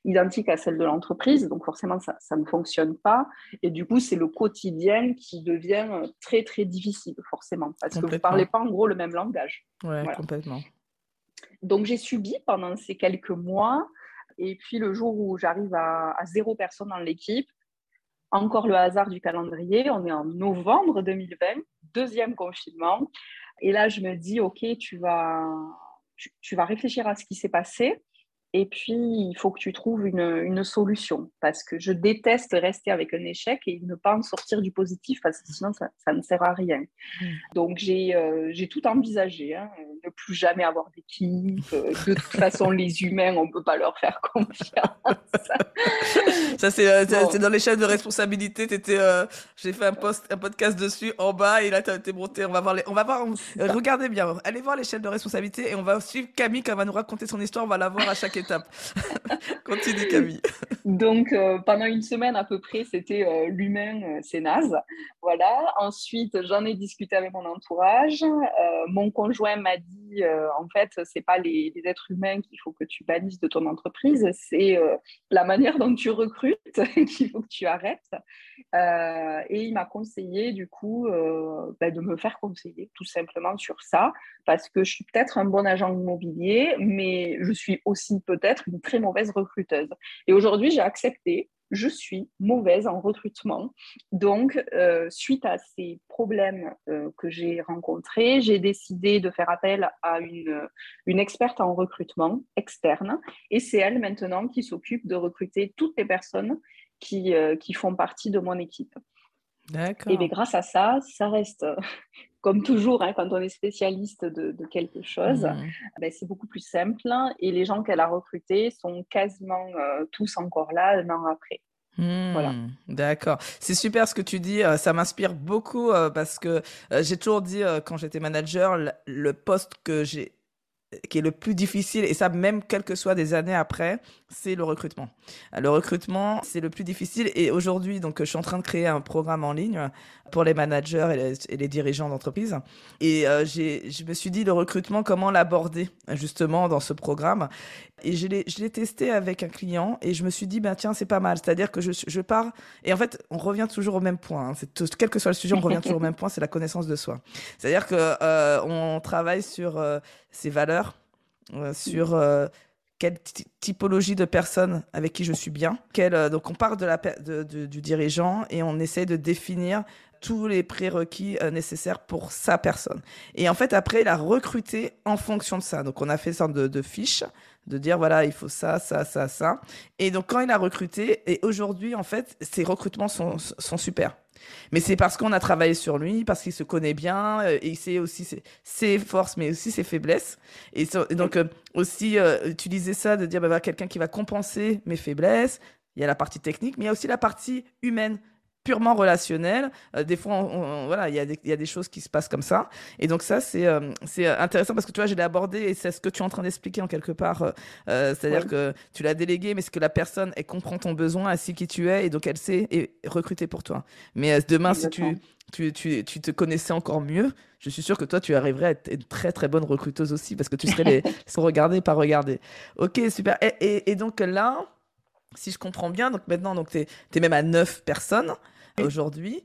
Speaker 1: identique à celle de l'entreprise, donc forcément ça, ça, ne fonctionne pas. Et du coup, c'est le quotidien qui devient très très difficile, forcément, parce que vous ne parlez pas en gros le même langage.
Speaker 2: Ouais, complètement.
Speaker 1: Donc j'ai subi pendant ces quelques mois. Et puis le jour où j'arrive à, zéro personne dans l'équipe, encore le hasard du calendrier, on est en novembre 2020, deuxième confinement. Et là, je me dis, OK, tu vas, tu vas réfléchir à ce qui s'est passé. Et puis, il faut que tu trouves une, une, solution parce que je déteste rester avec un échec et ne pas en sortir du positif parce que sinon, ça, ça ne sert à rien. Mm. Donc, j'ai euh, tout envisagé. Hein, ne plus jamais avoir d'équipe. Euh, de toute façon, les humains, on ne peut pas leur faire confiance.
Speaker 2: ça, c'est euh, dans l'échelle de responsabilité. J'ai fait un, post, un podcast dessus en bas et là, tu as été monté. On va voir. Les, on va voir regardez bien. Allez voir l'échelle de responsabilité et on va suivre Camille elle va nous raconter son histoire. On va la voir à chaque étape. Continue Camille.
Speaker 1: Donc euh, pendant une semaine à peu près, c'était euh, l'humain, euh, c'est naze. Voilà. Ensuite, j'en ai discuté avec mon entourage. mon conjoint m'a dit, en fait, c'est pas les, êtres humains qu'il faut que tu banises de ton entreprise, c'est la manière dont tu recrutes qu'il faut que tu arrêtes. et il m'a conseillé du coup ben, de me faire conseiller tout simplement sur ça, parce que je suis peut-être un bon agent immobilier, mais je suis aussi peut-être une très mauvaise recruteuse. Et aujourd'hui, j'ai accepté, je suis mauvaise en recrutement. Donc, euh, suite à ces problèmes euh, que j'ai rencontrés, j'ai décidé de faire appel à une, une experte en recrutement externe. Et c'est elle maintenant qui s'occupe de recruter toutes les personnes qui, euh, qui font partie de mon équipe. Et bien, grâce à ça, ça reste comme toujours, hein, quand on est spécialiste de, quelque chose, mmh. ben, c'est beaucoup plus simple. Et les gens qu'elle a recrutés sont quasiment euh, tous encore là un an après.
Speaker 2: Voilà. Mmh. D'accord. C'est super ce que tu dis. Euh, ça m'inspire beaucoup euh, parce que j'ai toujours dit quand j'étais manager, le poste que j'ai qui est le plus difficile, et ça même quelles que soient des années après, c'est le recrutement. Le recrutement, c'est le plus difficile. Et aujourd'hui, donc, je suis en train de créer un programme en ligne pour les managers et les, dirigeants d'entreprise. Et euh, je me suis dit, le recrutement, comment l'aborder justement dans ce programme? Et je l'ai testé avec un client et je me suis dit, ben, tiens, c'est pas mal. C'est-à-dire que je, je, pars. Et en fait, on revient toujours au même point. Hein. Quel que soit le sujet, on revient toujours au même point, c'est la connaissance de soi. C'est-à-dire qu'on euh, travaille sur euh, ses valeurs, sur quelle typologie de personnes avec qui je suis bien. Euh, donc on part de la, du dirigeant et on essaie de définir tous les prérequis euh, nécessaires pour sa personne. Et en fait, après, il a recruté en fonction de ça. Donc on a fait une sorte de, de fiche de dire voilà, il faut ça, ça, ça, ça. Et donc quand il a recruté, et aujourd'hui, en fait, ses recrutements sont, sont super. Mais c'est parce qu'on a travaillé sur lui, parce qu'il se connaît bien, euh, et il sait aussi ses, forces, mais aussi ses faiblesses. Et, donc, euh, aussi, utiliser ça, de dire, bah, quelqu'un qui va compenser mes faiblesses. Il y a la partie technique, mais il y a aussi la partie humaine purement relationnel. Euh, des fois, voilà, il y, a des, y a des choses qui se passent comme ça. Et donc ça, c'est euh, c'est intéressant parce que tu vois, je l'ai abordé et c'est ce que tu es en train d'expliquer en quelque part. Euh, c'est-à-dire que tu l'as délégué, mais c'est que la personne, elle comprend ton besoin, elle sait qui tu es et donc elle sait et recruter pour toi. Mais demain, si tu, tu, tu, tu, te connaissais encore mieux, je suis sûr que toi, tu arriverais à être une très très bonne recruteuse aussi parce que tu serais les sans regarder, pas regarder. Ok, super. Et, et, et donc là, si je comprends bien, donc maintenant, donc tu es, es, même à 9 personnes aujourd'hui.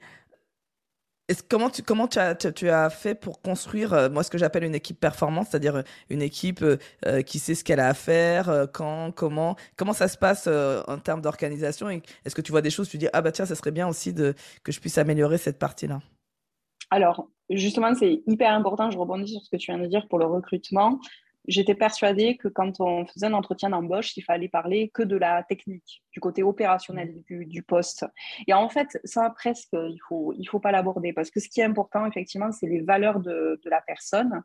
Speaker 2: Comment tu, comment tu, as, tu, as fait pour construire, euh, moi, ce que j'appelle une équipe performance, c'est-à-dire euh, une équipe euh, qui sait ce qu'elle a à faire, quand, comment, comment ça se passe en termes d'organisation Est-ce que tu vois des choses, tu dis, ah bah tiens, ça serait bien aussi de, que je puisse améliorer cette partie-là?
Speaker 1: Alors, justement, c'est hyper important, je rebondis sur ce que tu viens de dire pour le recrutement j'étais persuadée que quand on faisait un entretien d'embauche, il fallait parler que de la technique, du côté opérationnel du, poste. Et en fait, ça, presque, il faut, il faut pas l'aborder parce que ce qui est important, effectivement, c'est les valeurs de, la personne.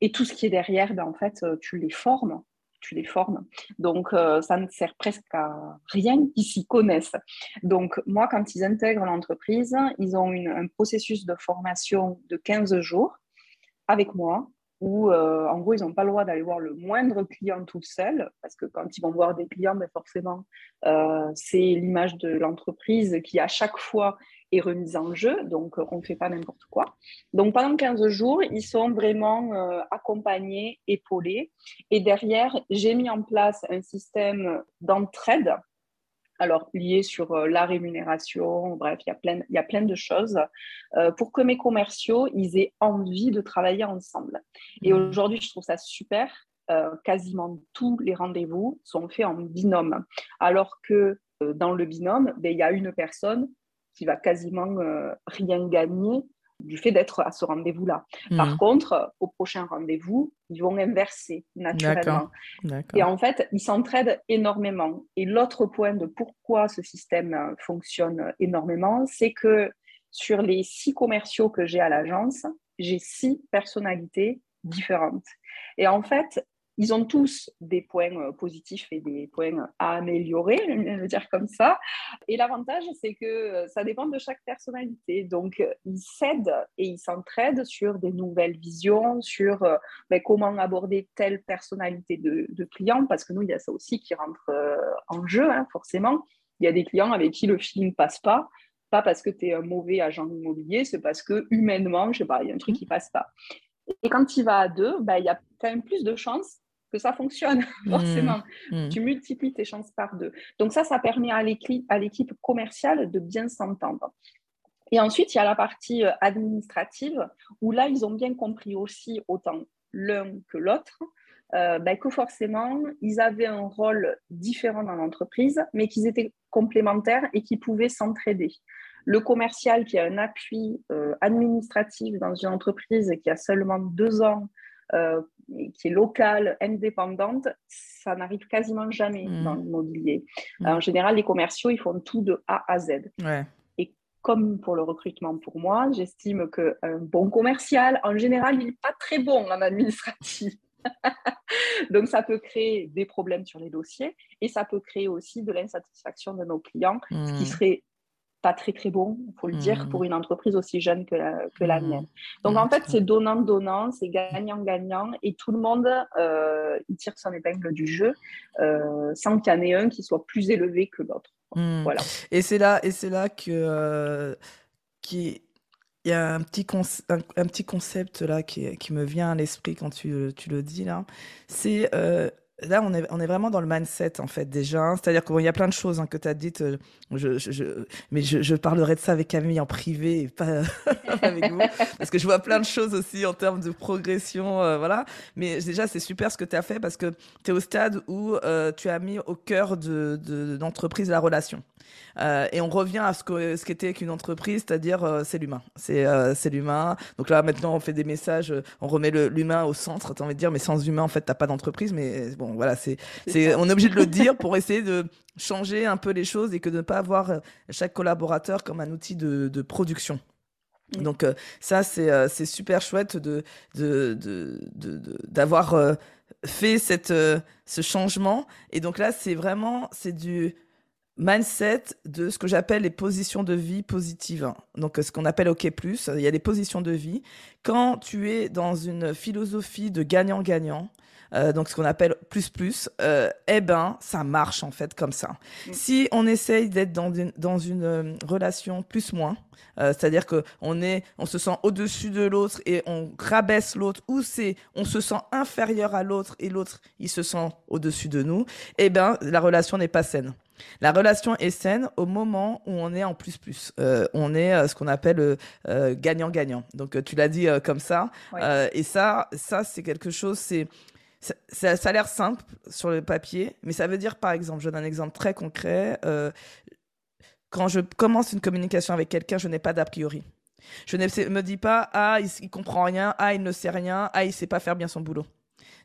Speaker 1: Et tout ce qui est derrière, ben, en fait, tu les formes. Tu les formes. Donc, euh, ça ne sert presque à rien qu'ils s'y connaissent. Donc, moi, quand ils intègrent l'entreprise, ils ont un processus de formation de 15 jours avec moi où euh, en gros, ils n'ont pas le droit d'aller voir le moindre client tout seul, parce que quand ils vont voir des clients, ben, forcément, euh, c'est l'image de l'entreprise qui à chaque fois est remise en jeu, donc on ne fait pas n'importe quoi. Donc pendant 15 jours, ils sont vraiment euh, accompagnés, épaulés, et derrière, j'ai mis en place un système d'entraide alors lié sur euh, la rémunération, bref, il y a plein, il y a plein de choses, euh, pour que mes commerciaux, ils aient envie de travailler ensemble. Et mmh. aujourd'hui, je trouve ça super. Euh, quasiment tous les rendez-vous sont faits en binôme, alors que dans le binôme, ben, il y a une personne qui va quasiment rien gagner du fait d'être à ce rendez-vous-là. Par hmm. contre, au prochain rendez-vous, ils vont inverser naturellement. Et en fait, ils s'entraident énormément. Et l'autre point de pourquoi ce système fonctionne énormément, c'est que sur les six commerciaux que j'ai à l'agence, j'ai six personnalités différentes. Et en fait, ils ont tous des points euh, positifs et des points à améliorer, je vais dire comme ça. Et l'avantage, c'est que euh, ça dépend de chaque personnalité. Donc, euh, ils s'aident et ils s'entraident sur des nouvelles visions, sur ben, comment aborder telle personnalité de, de, client, parce que nous, il y a ça aussi qui rentre en jeu, hein, forcément. Il y a des clients avec qui le feeling passe pas pas parce que tu es un mauvais agent immobilier, c'est parce que humainement, je sais pas, il y a un truc qui passe pas. Et quand il va à deux, ben, il y a quand même plus de chances que ça fonctionne, forcément. Mmh. Mmh. Tu multiplies tes chances par deux. Donc ça, ça permet à l'équipe commerciale de bien s'entendre. Et ensuite, il y a la partie euh, administrative, où là, ils ont bien compris aussi, autant l'un que l'autre, euh, ben, que forcément, ils avaient un rôle différent dans l'entreprise, mais qu'ils étaient complémentaires et qui pouvaient s'entraider. Le commercial qui a un appui euh, administratif dans une entreprise qui a seulement deux ans euh, qui est locale, indépendante, ça n'arrive quasiment jamais hmm. dans l'immobilier. Hmm. En général, les commerciaux, ils font tout de A à Z. Et comme pour le recrutement pour moi, j'estime qu'un bon commercial, en général, il n'est pas très bon en administratif. Donc, ça peut créer des problèmes sur les dossiers et ça peut créer aussi de l'insatisfaction de nos clients, ce qui hmm. serait pas très très bon, il faut le dire, mmh. pour une entreprise aussi jeune que la, que la mmh. mienne. Donc en fait, c'est donnant-donnant, c'est gagnant-gagnant, et tout le monde euh, il tire son épingle du jeu, euh, sans qu'il y en ait un qui soit plus élevé que l'autre. Mmh. Voilà.
Speaker 2: Et c'est là, et c'est là que euh, qui il y a un petit, un, petit concept là qui, qui me vient à l'esprit quand tu, tu, le dis là. C'est là, on est, on est vraiment dans le mindset, en fait, déjà. C'est-à-dire qu'il y a plein de choses hein, que tu as dites, euh, je, je, mais je, je, parlerai de ça avec Camille en privé et pas avec vous, parce que je vois plein de choses aussi en termes de progression, euh, voilà. Mais déjà, c'est super ce que tu as fait, parce que tu es au stade où euh, tu as mis au cœur de, de, l'entreprise la relation. Euh, et on revient à ce qu'était ce qu'était qu'une entreprise, c'est-à-dire euh, c'est l'humain. C'est euh, c'est l'humain. Donc là, maintenant, on fait des messages, on remet l'humain au centre. T'as envie de dire, mais sans humain, en fait, t'as pas d'entreprise. Mais bon, voilà, c'est, c'est, on est obligé de le dire pour essayer de changer un peu les choses et que de ne pas avoir chaque collaborateur comme un outil de, de production. Donc ça, c'est c'est super chouette de d'avoir de, de, fait cette, ce changement. Et donc là, c'est vraiment c'est du mindset de ce que j'appelle les positions de vie positives. Donc, ce qu'on appelle OK+, il y a des positions de vie. Quand tu es dans une philosophie de gagnant-gagnant, euh, donc ce qu'on appelle plus plus, euh, eh ben ça marche en fait comme ça. Mm. Si on essaye d'être dans une, dans une euh, relation plus moins, c'est-à-dire que on est, on se sent au-dessus de l'autre et on rabaisse l'autre, ou c'est on se sent inférieur à l'autre et l'autre il se sent au-dessus de nous, eh ben la relation n'est pas saine. La relation est saine au moment où on est en plus plus. Euh, on est euh, ce qu'on appelle euh, gagnant-gagnant. Donc tu l'as dit comme ça. et ça, ça c'est quelque chose. C'est ça, ça, a l'air simple sur le papier, mais ça veut dire par exemple, je donne un exemple très concret. quand je commence une communication avec quelqu'un, je n'ai pas d'a priori. Je ne me dis pas ah il, il comprend rien, ah il ne sait rien, ah il sait pas faire bien son boulot.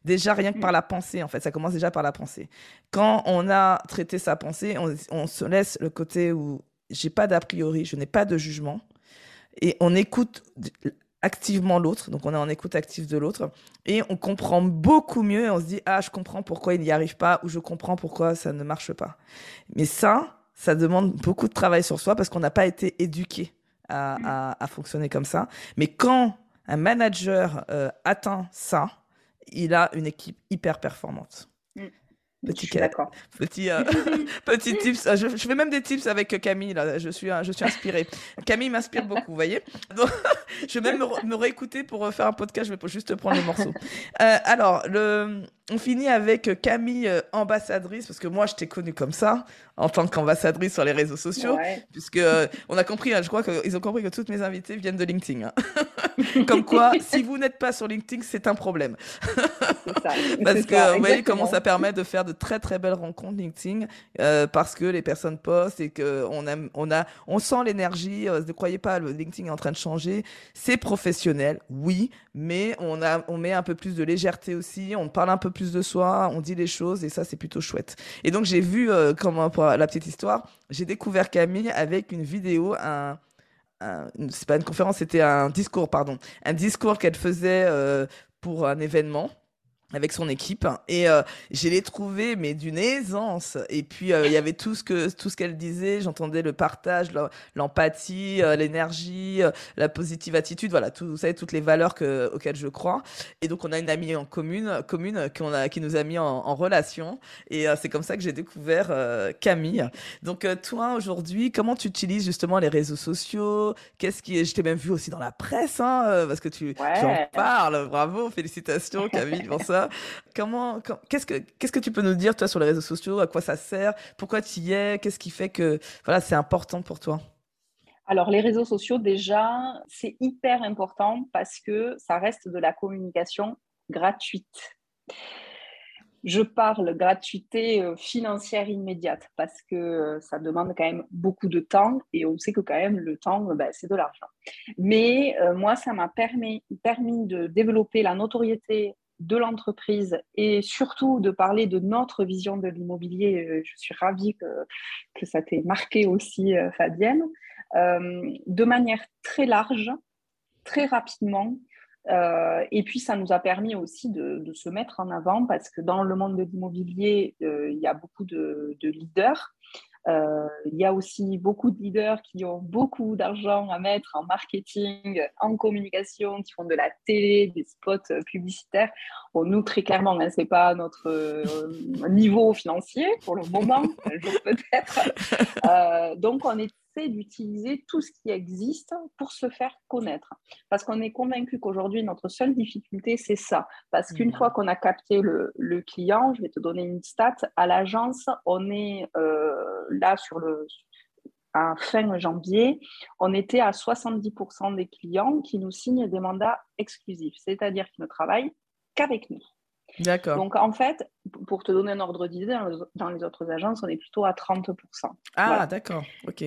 Speaker 2: Déjà, rien que par la pensée, en fait, ça commence déjà par la pensée. Quand on a traité sa pensée, on, se laisse le côté où j'ai pas d'a priori, je n'ai pas de jugement, et on écoute activement l'autre, donc on est en écoute active de l'autre, et on comprend beaucoup mieux, et on se dit, ah, je comprends pourquoi il n'y arrive pas, ou je comprends pourquoi ça ne marche pas. Mais ça, ça demande beaucoup de travail sur soi parce qu'on n'a pas été éduqué à, fonctionner comme ça. Mais quand un manager euh, atteint ça, il a une équipe hyper performante.
Speaker 1: Mm. Petit, d'accord.
Speaker 2: Petit, euh, petit tips. Euh, je, fais même des tips avec Camille. Là. Je suis, je suis inspirée. Camille m'inspire beaucoup, vous voyez. je vais même me, réécouter pour faire un podcast. Je vais juste prendre les morceaux. Euh, alors, le, on finit avec Camille, ambassadrice, parce que moi, je t'ai connue comme ça en tant qu'ambassadrice sur les réseaux sociaux, puisque euh, on a compris, hein, je crois qu'ils ont compris que toutes mes invités viennent de LinkedIn. Hein. Comme quoi, si vous n'êtes pas sur LinkedIn, c'est un problème. ça, parce que vous voyez comment ça permet de faire de très très belles rencontres LinkedIn, euh, parce que les personnes postent et que on a, on a, on sent l'énergie. Euh, ne croyez pas, le LinkedIn est en train de changer. C'est professionnel, oui, mais on a, on met un peu plus de légèreté aussi. On parle un peu plus de soi, on dit les choses et ça c'est plutôt chouette. Et donc j'ai vu comment la petite histoire, j'ai découvert Camille avec une vidéo, un, c'est pas une conférence, c'était un discours, pardon, un discours qu'elle faisait euh, pour un événement avec son équipe et euh, je l'ai trouvé mais d'une aisance. Et puis euh, il y avait tout ce que tout ce qu'elle disait j'entendais le partage l'empathie euh, l'énergie euh, la positive attitude voilà tout vous savez toutes les valeurs que, auxquelles je crois. Et donc on a une amie en commune commune qu'on a qui nous a mis en, en relation. Et c'est comme ça que j'ai découvert Camille. Donc toi aujourd'hui comment tu utilises justement les réseaux sociaux? Qu'est-ce qui je t'ai même vu aussi dans la presse hein, parce que tu, tu en parles. Bravo félicitations Camille pour ça Comment, qu'est-ce que, qu'est-ce que tu peux nous dire toi sur les réseaux sociaux? À quoi ça sert? Pourquoi tu y es? Qu'est-ce qui fait que voilà, c'est important pour toi?
Speaker 1: Alors, les réseaux sociaux, déjà, c'est hyper important parce que ça reste de la communication gratuite. Je parle gratuité euh, financière immédiate parce que euh, ça demande quand même beaucoup de temps et on sait que quand même le temps, ben, c'est de l'argent. Mais euh, moi, ça m'a permis, permis de développer la notoriété de l'entreprise et surtout de parler de notre vision de l'immobilier. Euh, je suis ravie que, que ça t'ait marqué aussi, euh, Fabienne, euh, de manière très large, très rapidement. Et puis, ça nous a permis aussi de, se mettre en avant parce que dans le monde de l'immobilier, il y a beaucoup de, de leaders euh, il y a aussi beaucoup de leaders qui ont beaucoup d'argent à mettre en marketing, en communication, qui font de la télé, des spots euh, publicitaires. Bon, nous, très clairement, hein, ce n'est pas notre euh, niveau financier pour le moment, peut-être. donc, on est d'utiliser tout ce qui existe pour se faire connaître. Parce qu'on est convaincu qu'aujourd'hui, notre seule difficulté, c'est ça. Parce qu'une fois qu'on a capté le, client, je vais te donner une stat, à l'agence, on est euh, là sur le à fin janvier, on était à 70% des clients qui nous signent des mandats exclusifs, c'est-à-dire qu'ils ne travaillent qu'avec nous.
Speaker 2: D'accord.
Speaker 1: Donc, en fait, pour te donner un ordre d'idée, dans les autres agences, on est plutôt à 30%.
Speaker 2: Ah, d'accord. OK.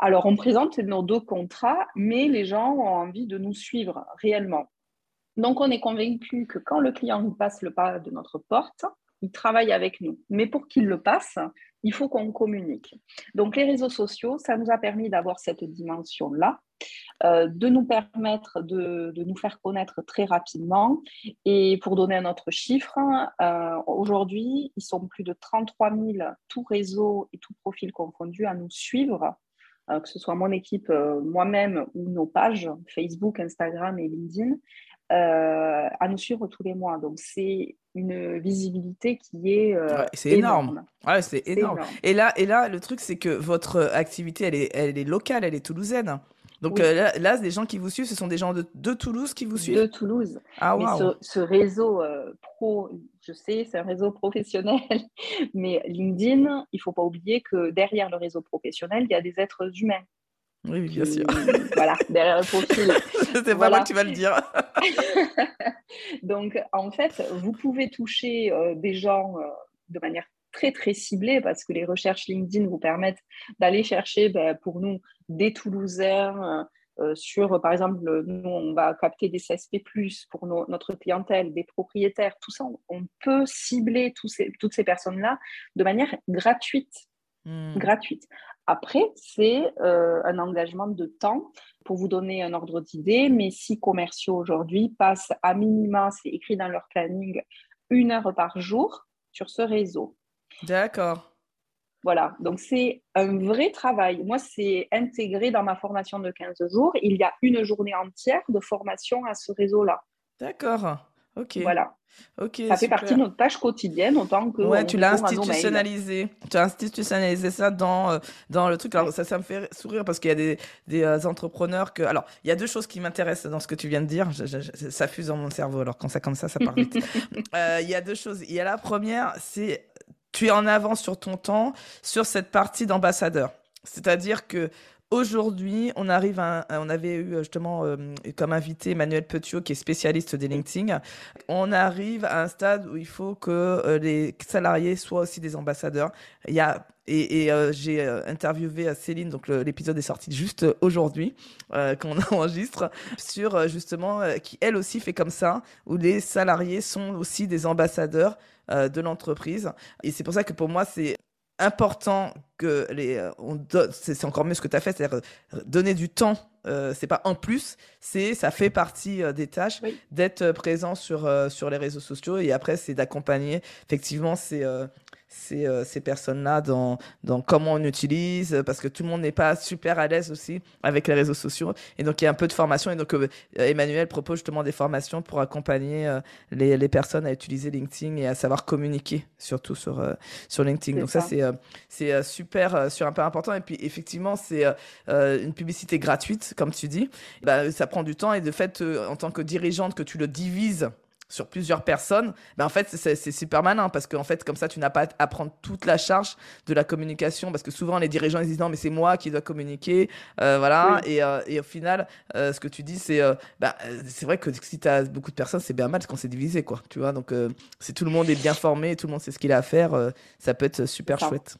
Speaker 1: Alors, on présente nos deux contrats, mais les gens ont envie de nous suivre réellement. Donc, on est convaincu que quand le client passe le pas de notre porte, il travaille avec nous. Mais pour qu'il le passe, il faut qu'on communique. Donc, les réseaux sociaux, ça nous a permis d'avoir cette dimension-là, euh, de nous permettre de, nous faire connaître très rapidement. Et pour donner un autre chiffre, euh, aujourd'hui, ils sont plus de 33 000, tous réseaux et tous profils confondus, à nous suivre que ce soit mon équipe, moi-même ou nos pages Facebook, Instagram et LinkedIn. Euh, à nous suivre tous les mois. Donc, c'est une visibilité qui est euh,
Speaker 2: c'est énorme. Ouais, c'est énorme. Et là, et là, le truc, c'est que votre activité, elle est, elle est locale, elle est toulousaine. Donc euh, là, là, les gens qui vous suivent, ce sont des gens de, de Toulouse qui vous suivent
Speaker 1: De Toulouse. Ah, mais ce, réseau pro, je sais, c'est un réseau professionnel, mais LinkedIn, il ne faut pas oublier que derrière le réseau professionnel, il y a des êtres humains.
Speaker 2: Oui, bien sûr.
Speaker 1: voilà, derrière le profil.
Speaker 2: C'est pas moi qui va le dire.
Speaker 1: Donc, en fait, vous pouvez toucher euh, des gens euh, de manière très, très ciblée parce que les recherches LinkedIn vous permettent d'aller chercher ben, pour nous des Toulousains. Euh, sur, par exemple, nous, on va capter des CSP, pour notre clientèle, des propriétaires, tout ça, on, peut cibler ces, toutes ces personnes-là de manière gratuite. Hmm. gratuite. Après, c'est euh, un engagement de temps pour vous donner un ordre d'idée. Mes six commerciaux aujourd'hui passent à minima, c'est écrit dans leur planning, une heure par jour sur ce réseau.
Speaker 2: D'accord.
Speaker 1: Voilà, donc c'est un vrai travail. Moi, c'est intégré dans ma formation de 15 jours. Il y a une journée entière de formation à ce réseau-là.
Speaker 2: D'accord. Ok.
Speaker 1: Voilà.
Speaker 2: Ok.
Speaker 1: Ça fait partie de notre tâche quotidienne autant que.
Speaker 2: Ouais, tu l'as institutionnalisé. Tu as institutionnalisé ça dans, euh, dans le truc. Alors, ça, ça me fait sourire parce qu'il y a des, des euh, entrepreneurs que. Alors, il y a deux choses qui m'intéressent dans ce que tu viens de dire. ça fuse dans mon cerveau. Alors, quand ça comme ça, ça part vite. Euh, il y a deux choses. Il y a la première, c'est tu es en avance sur ton temps sur cette partie d'ambassadeur. C'est-à-dire que Aujourd'hui, on arrive à, on avait eu justement euh, comme invité Emmanuel Petiot qui est spécialiste des LinkedIn. On arrive à un stade où il faut que euh, les salariés soient aussi des ambassadeurs. Il y a et, euh, j'ai interviewé Céline, donc l'épisode est sorti juste aujourd'hui, qu'on enregistre, sur justement qui elle aussi fait comme ça, où les salariés sont aussi des ambassadeurs de l'entreprise. Et c'est pour ça que pour moi, c'est important que les euh, c'est encore mieux ce que tu as fait c'est-à-dire euh, donner du temps euh, c'est pas en plus c'est ça fait partie des tâches d'être présent sur sur les réseaux sociaux et après c'est d'accompagner effectivement c'est ces, euh, ces personnes-là dans, dans comment on utilise, parce que tout le monde n'est pas super à l'aise aussi avec les réseaux sociaux. Et donc, il y a un peu de formation. Et donc, euh, Emmanuel propose justement des formations pour accompagner euh, les, les, personnes à utiliser LinkedIn et à savoir communiquer, surtout sur, sur LinkedIn. Donc, ça, c'est c'est super, super important. Et puis, effectivement, c'est une publicité gratuite, comme tu dis. Bah, ça prend du temps. Et de fait, en tant que dirigeante, que tu le divises sur plusieurs personnes, ben en fait, c'est super malin parce qu'en fait, comme ça, tu n'as pas à prendre toute la charge de la communication parce que souvent, les dirigeants, ils disent non, mais c'est moi qui dois communiquer. Euh, voilà. Et, euh, et, au final, euh, ce que tu dis, c'est ben, c'est vrai que si tu as beaucoup de personnes, c'est bien mal parce qu'on s'est divisé, quoi. Tu vois, donc si tout le monde est bien formé, tout le monde sait ce qu'il a à faire, ça peut être super chouette.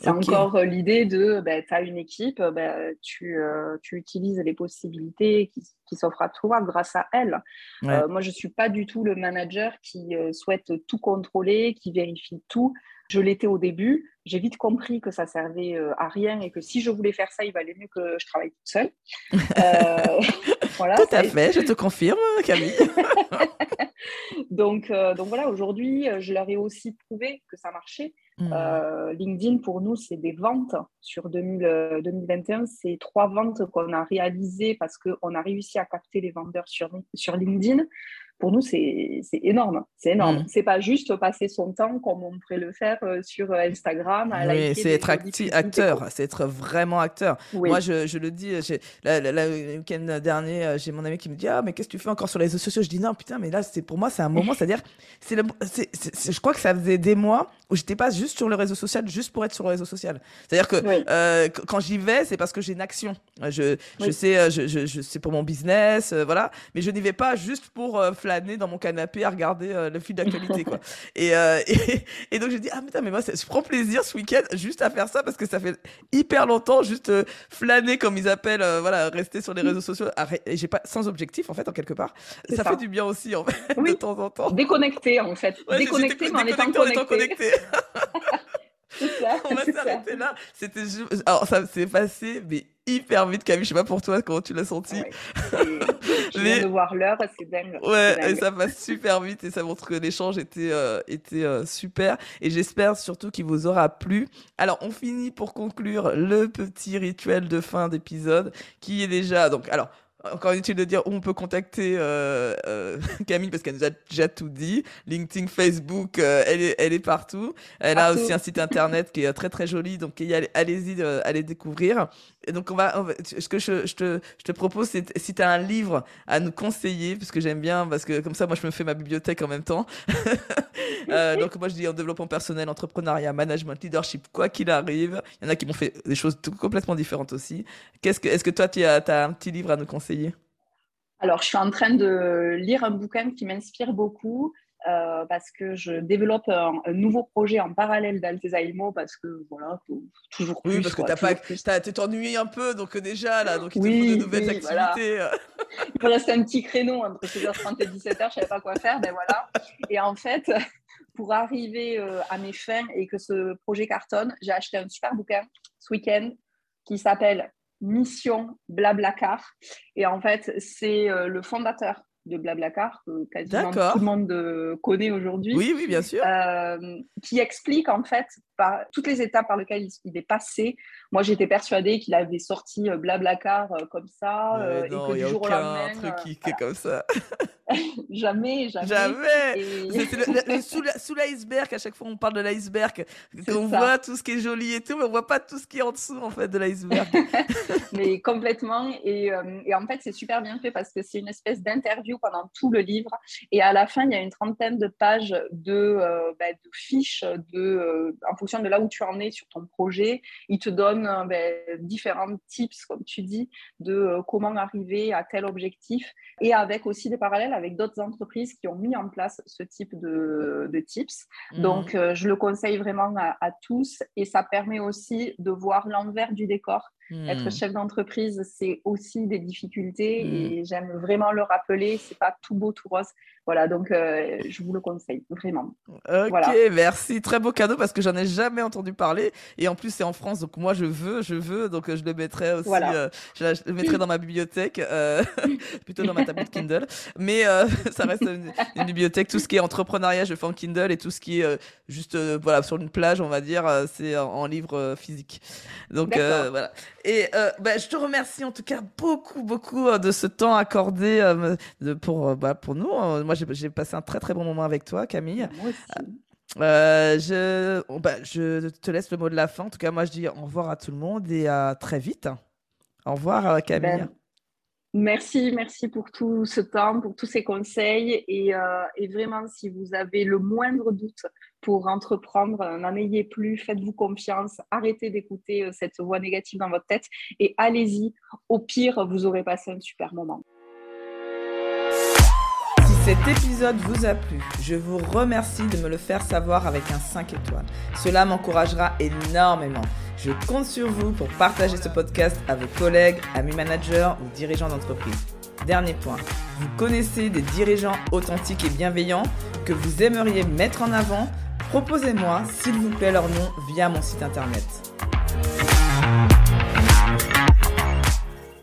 Speaker 1: C'est encore euh, l'idée de, bah, tu as une équipe, bah, tu, euh, tu, utilises les possibilités qui, qui s'offrent à toi grâce à elle. Euh, moi, je ne suis pas du tout le manager qui souhaite tout contrôler, qui vérifie tout. Je l'étais au début. J'ai vite compris que ça servait à rien et que si je voulais faire ça, il valait mieux que je travaille toute seule.
Speaker 2: voilà, Tout à fait, je te confirme, Camille.
Speaker 1: donc, donc voilà, aujourd'hui, je leur ai aussi prouvé que ça marchait. Euh, LinkedIn, pour nous, c'est des ventes. Sur 2021, euh, c'est trois ventes qu'on a réalisées parce qu'on a réussi à capter les vendeurs sur, sur LinkedIn pour nous, c'est énorme. C'est énorme. Mm. C'est pas juste passer son temps comme on pourrait le faire euh, sur euh, Instagram.
Speaker 2: oui, c'est être acteur, c'est être vraiment acteur. Moi, je, je, le dis, le week-end dernier, euh, j'ai mon ami qui me dit Ah, mais qu'est-ce que tu fais encore sur les réseaux sociaux Je dis Non, putain, mais là, pour moi, c'est un moment, c'est-à-dire, c'est je crois que ça faisait des mois où j'étais pas juste sur le réseau social, juste pour être sur le réseau social. C'est-à-dire que quand j'y vais, c'est parce que j'ai une action. Je, je sais, je, je, c'est pour mon business, voilà, mais je n'y vais pas juste pour flâner dans mon canapé à regarder le fil d'actualité, quoi. Et, et, donc, j'ai dit, ah, putain, mais moi, je prends plaisir ce week-end juste à faire ça parce que ça fait hyper longtemps, juste flâner, comme ils appellent, voilà, rester sur les réseaux sociaux. Et j'ai pas, sans objectif, en fait, en quelque part. Ça, fait du bien aussi, en fait, de temps en temps.
Speaker 1: Déconnecté, en fait. déconnecté, mais en étant connecté.
Speaker 2: on va s'arrêter là. C'était alors ça s'est passé mais hyper vite Camille, je sais pas pour toi comment tu l'as senti.
Speaker 1: je viens de voir l'heure, c'est dingue.
Speaker 2: Ouais, et ça passe super vite et ça montre que l'échange était euh, était euh, super et j'espère surtout qu'il vous aura plu. Alors, on finit pour conclure le petit rituel de fin d'épisode qui est déjà donc alors encore inutile de dire où on peut contacter euh, euh, Camille parce qu'elle nous a déjà tout dit. LinkedIn, Facebook, euh, elle, est, elle est partout. Elle a aussi un site internet qui est très très joli, donc allez-y, allez découvrir. Et donc on va, ce que je, je, te, je te propose, c'est si tu as un livre à nous conseiller, parce que j'aime bien, parce que comme ça moi je me fais ma bibliothèque en même temps. donc moi je dis en développement personnel, entrepreneuriat, management, leadership, quoi qu'il arrive. Il y en a qui m'ont fait des choses tout, complètement différentes aussi. Qu'est-ce que, est-ce que toi tu as, as un petit livre à nous conseiller?
Speaker 1: Alors, je suis en train de lire un bouquin qui m'inspire beaucoup. Euh, parce que je développe un, nouveau projet en parallèle d'Altesaimo parce que voilà, toujours plus.
Speaker 2: Oui, parce que t'as pas, tu t'ennuies un peu, donc déjà là, donc il oui, te faut de nouvelles activités.
Speaker 1: il me reste un petit créneau entre 16h30 et 17h, je savais pas quoi faire, ben voilà. Et en fait, pour arriver euh, à mes fins et que ce projet cartonne, j'ai acheté un super bouquin ce week-end qui s'appelle Mission Blablacar. Et en fait, c'est euh, le fondateur de Blablacar, que quasiment tout le monde euh, connaît aujourd'hui.
Speaker 2: Oui, oui, bien sûr.
Speaker 1: Euh, qui explique en fait par toutes les étapes par lesquelles il, est passé. Moi, j'étais persuadée qu'il avait sorti Blablacar comme ça.
Speaker 2: et non, il n'y a aucun truc qui est comme ça.
Speaker 1: jamais, jamais.
Speaker 2: Jamais. C'est sous l'iceberg, à chaque fois on parle de l'iceberg, on voit tout ce qui est joli et tout, mais on voit pas tout ce qui est en dessous en fait de l'iceberg.
Speaker 1: mais complètement. Et, euh, et en fait, c'est super bien fait parce que c'est une espèce d'interview pendant tout le livre. Et à la fin, il y a une trentaine de pages de, euh, bah, de fiches de, euh, en fonction de là où tu en es sur ton projet. Il te donne bah, différents tips, comme tu dis, de comment arriver à tel objectif et avec aussi des parallèles avec d'autres entreprises qui ont mis en place ce type de, tips. Mhm. Donc, euh, je le conseille vraiment à, tous et ça permet aussi de voir l'envers du décor. Être mhm. chef d'entreprise, c'est aussi des difficultés mhm. et j'aime vraiment le rappeler. C'est pas tout beau, tout rose. Voilà, donc euh, je vous le conseille vraiment.
Speaker 2: Ok, merci. Très beau cadeau parce que j'en ai jamais entendu parler et en plus c'est en France, donc moi je veux, je veux, donc euh, je le mettrai aussi, euh, je le mettrai dans ma bibliothèque, plutôt dans ma tablette Kindle. Mais ça reste une, bibliothèque. Tout ce qui est entrepreneuriat, je fais en Kindle et tout ce qui est juste voilà sur une plage, on va dire, c'est en, livre physique. Donc voilà. Et bah, je te remercie en tout cas beaucoup, beaucoup de ce temps accordé pour, bah, pour nous. Moi, j'ai passé un très très bon moment avec toi, Camille.
Speaker 1: Moi aussi.
Speaker 2: Euh, je, bah, je te laisse le mot de la fin. En tout cas, moi, je dis au revoir à tout le monde et à très vite. Au revoir, euh, Camille. Ben,
Speaker 1: merci, merci pour tout ce temps, pour tous ces conseils. Et, euh, et, vraiment, si vous avez le moindre doute pour entreprendre, n'en ayez plus, faites-vous confiance, arrêtez d'écouter cette voix négative dans votre tête et allez-y. Au pire, vous aurez passé un super moment
Speaker 2: cet épisode vous a plu, je vous remercie de me le faire savoir avec un 5 étoiles. Cela m'encouragera énormément. Je compte sur vous pour partager ce podcast à vos collègues, amis managers ou dirigeants d'entreprise. Dernier point, vous connaissez des dirigeants authentiques et bienveillants que vous aimeriez mettre en avant Proposez-moi, s'il vous plaît, leur nom via mon site internet.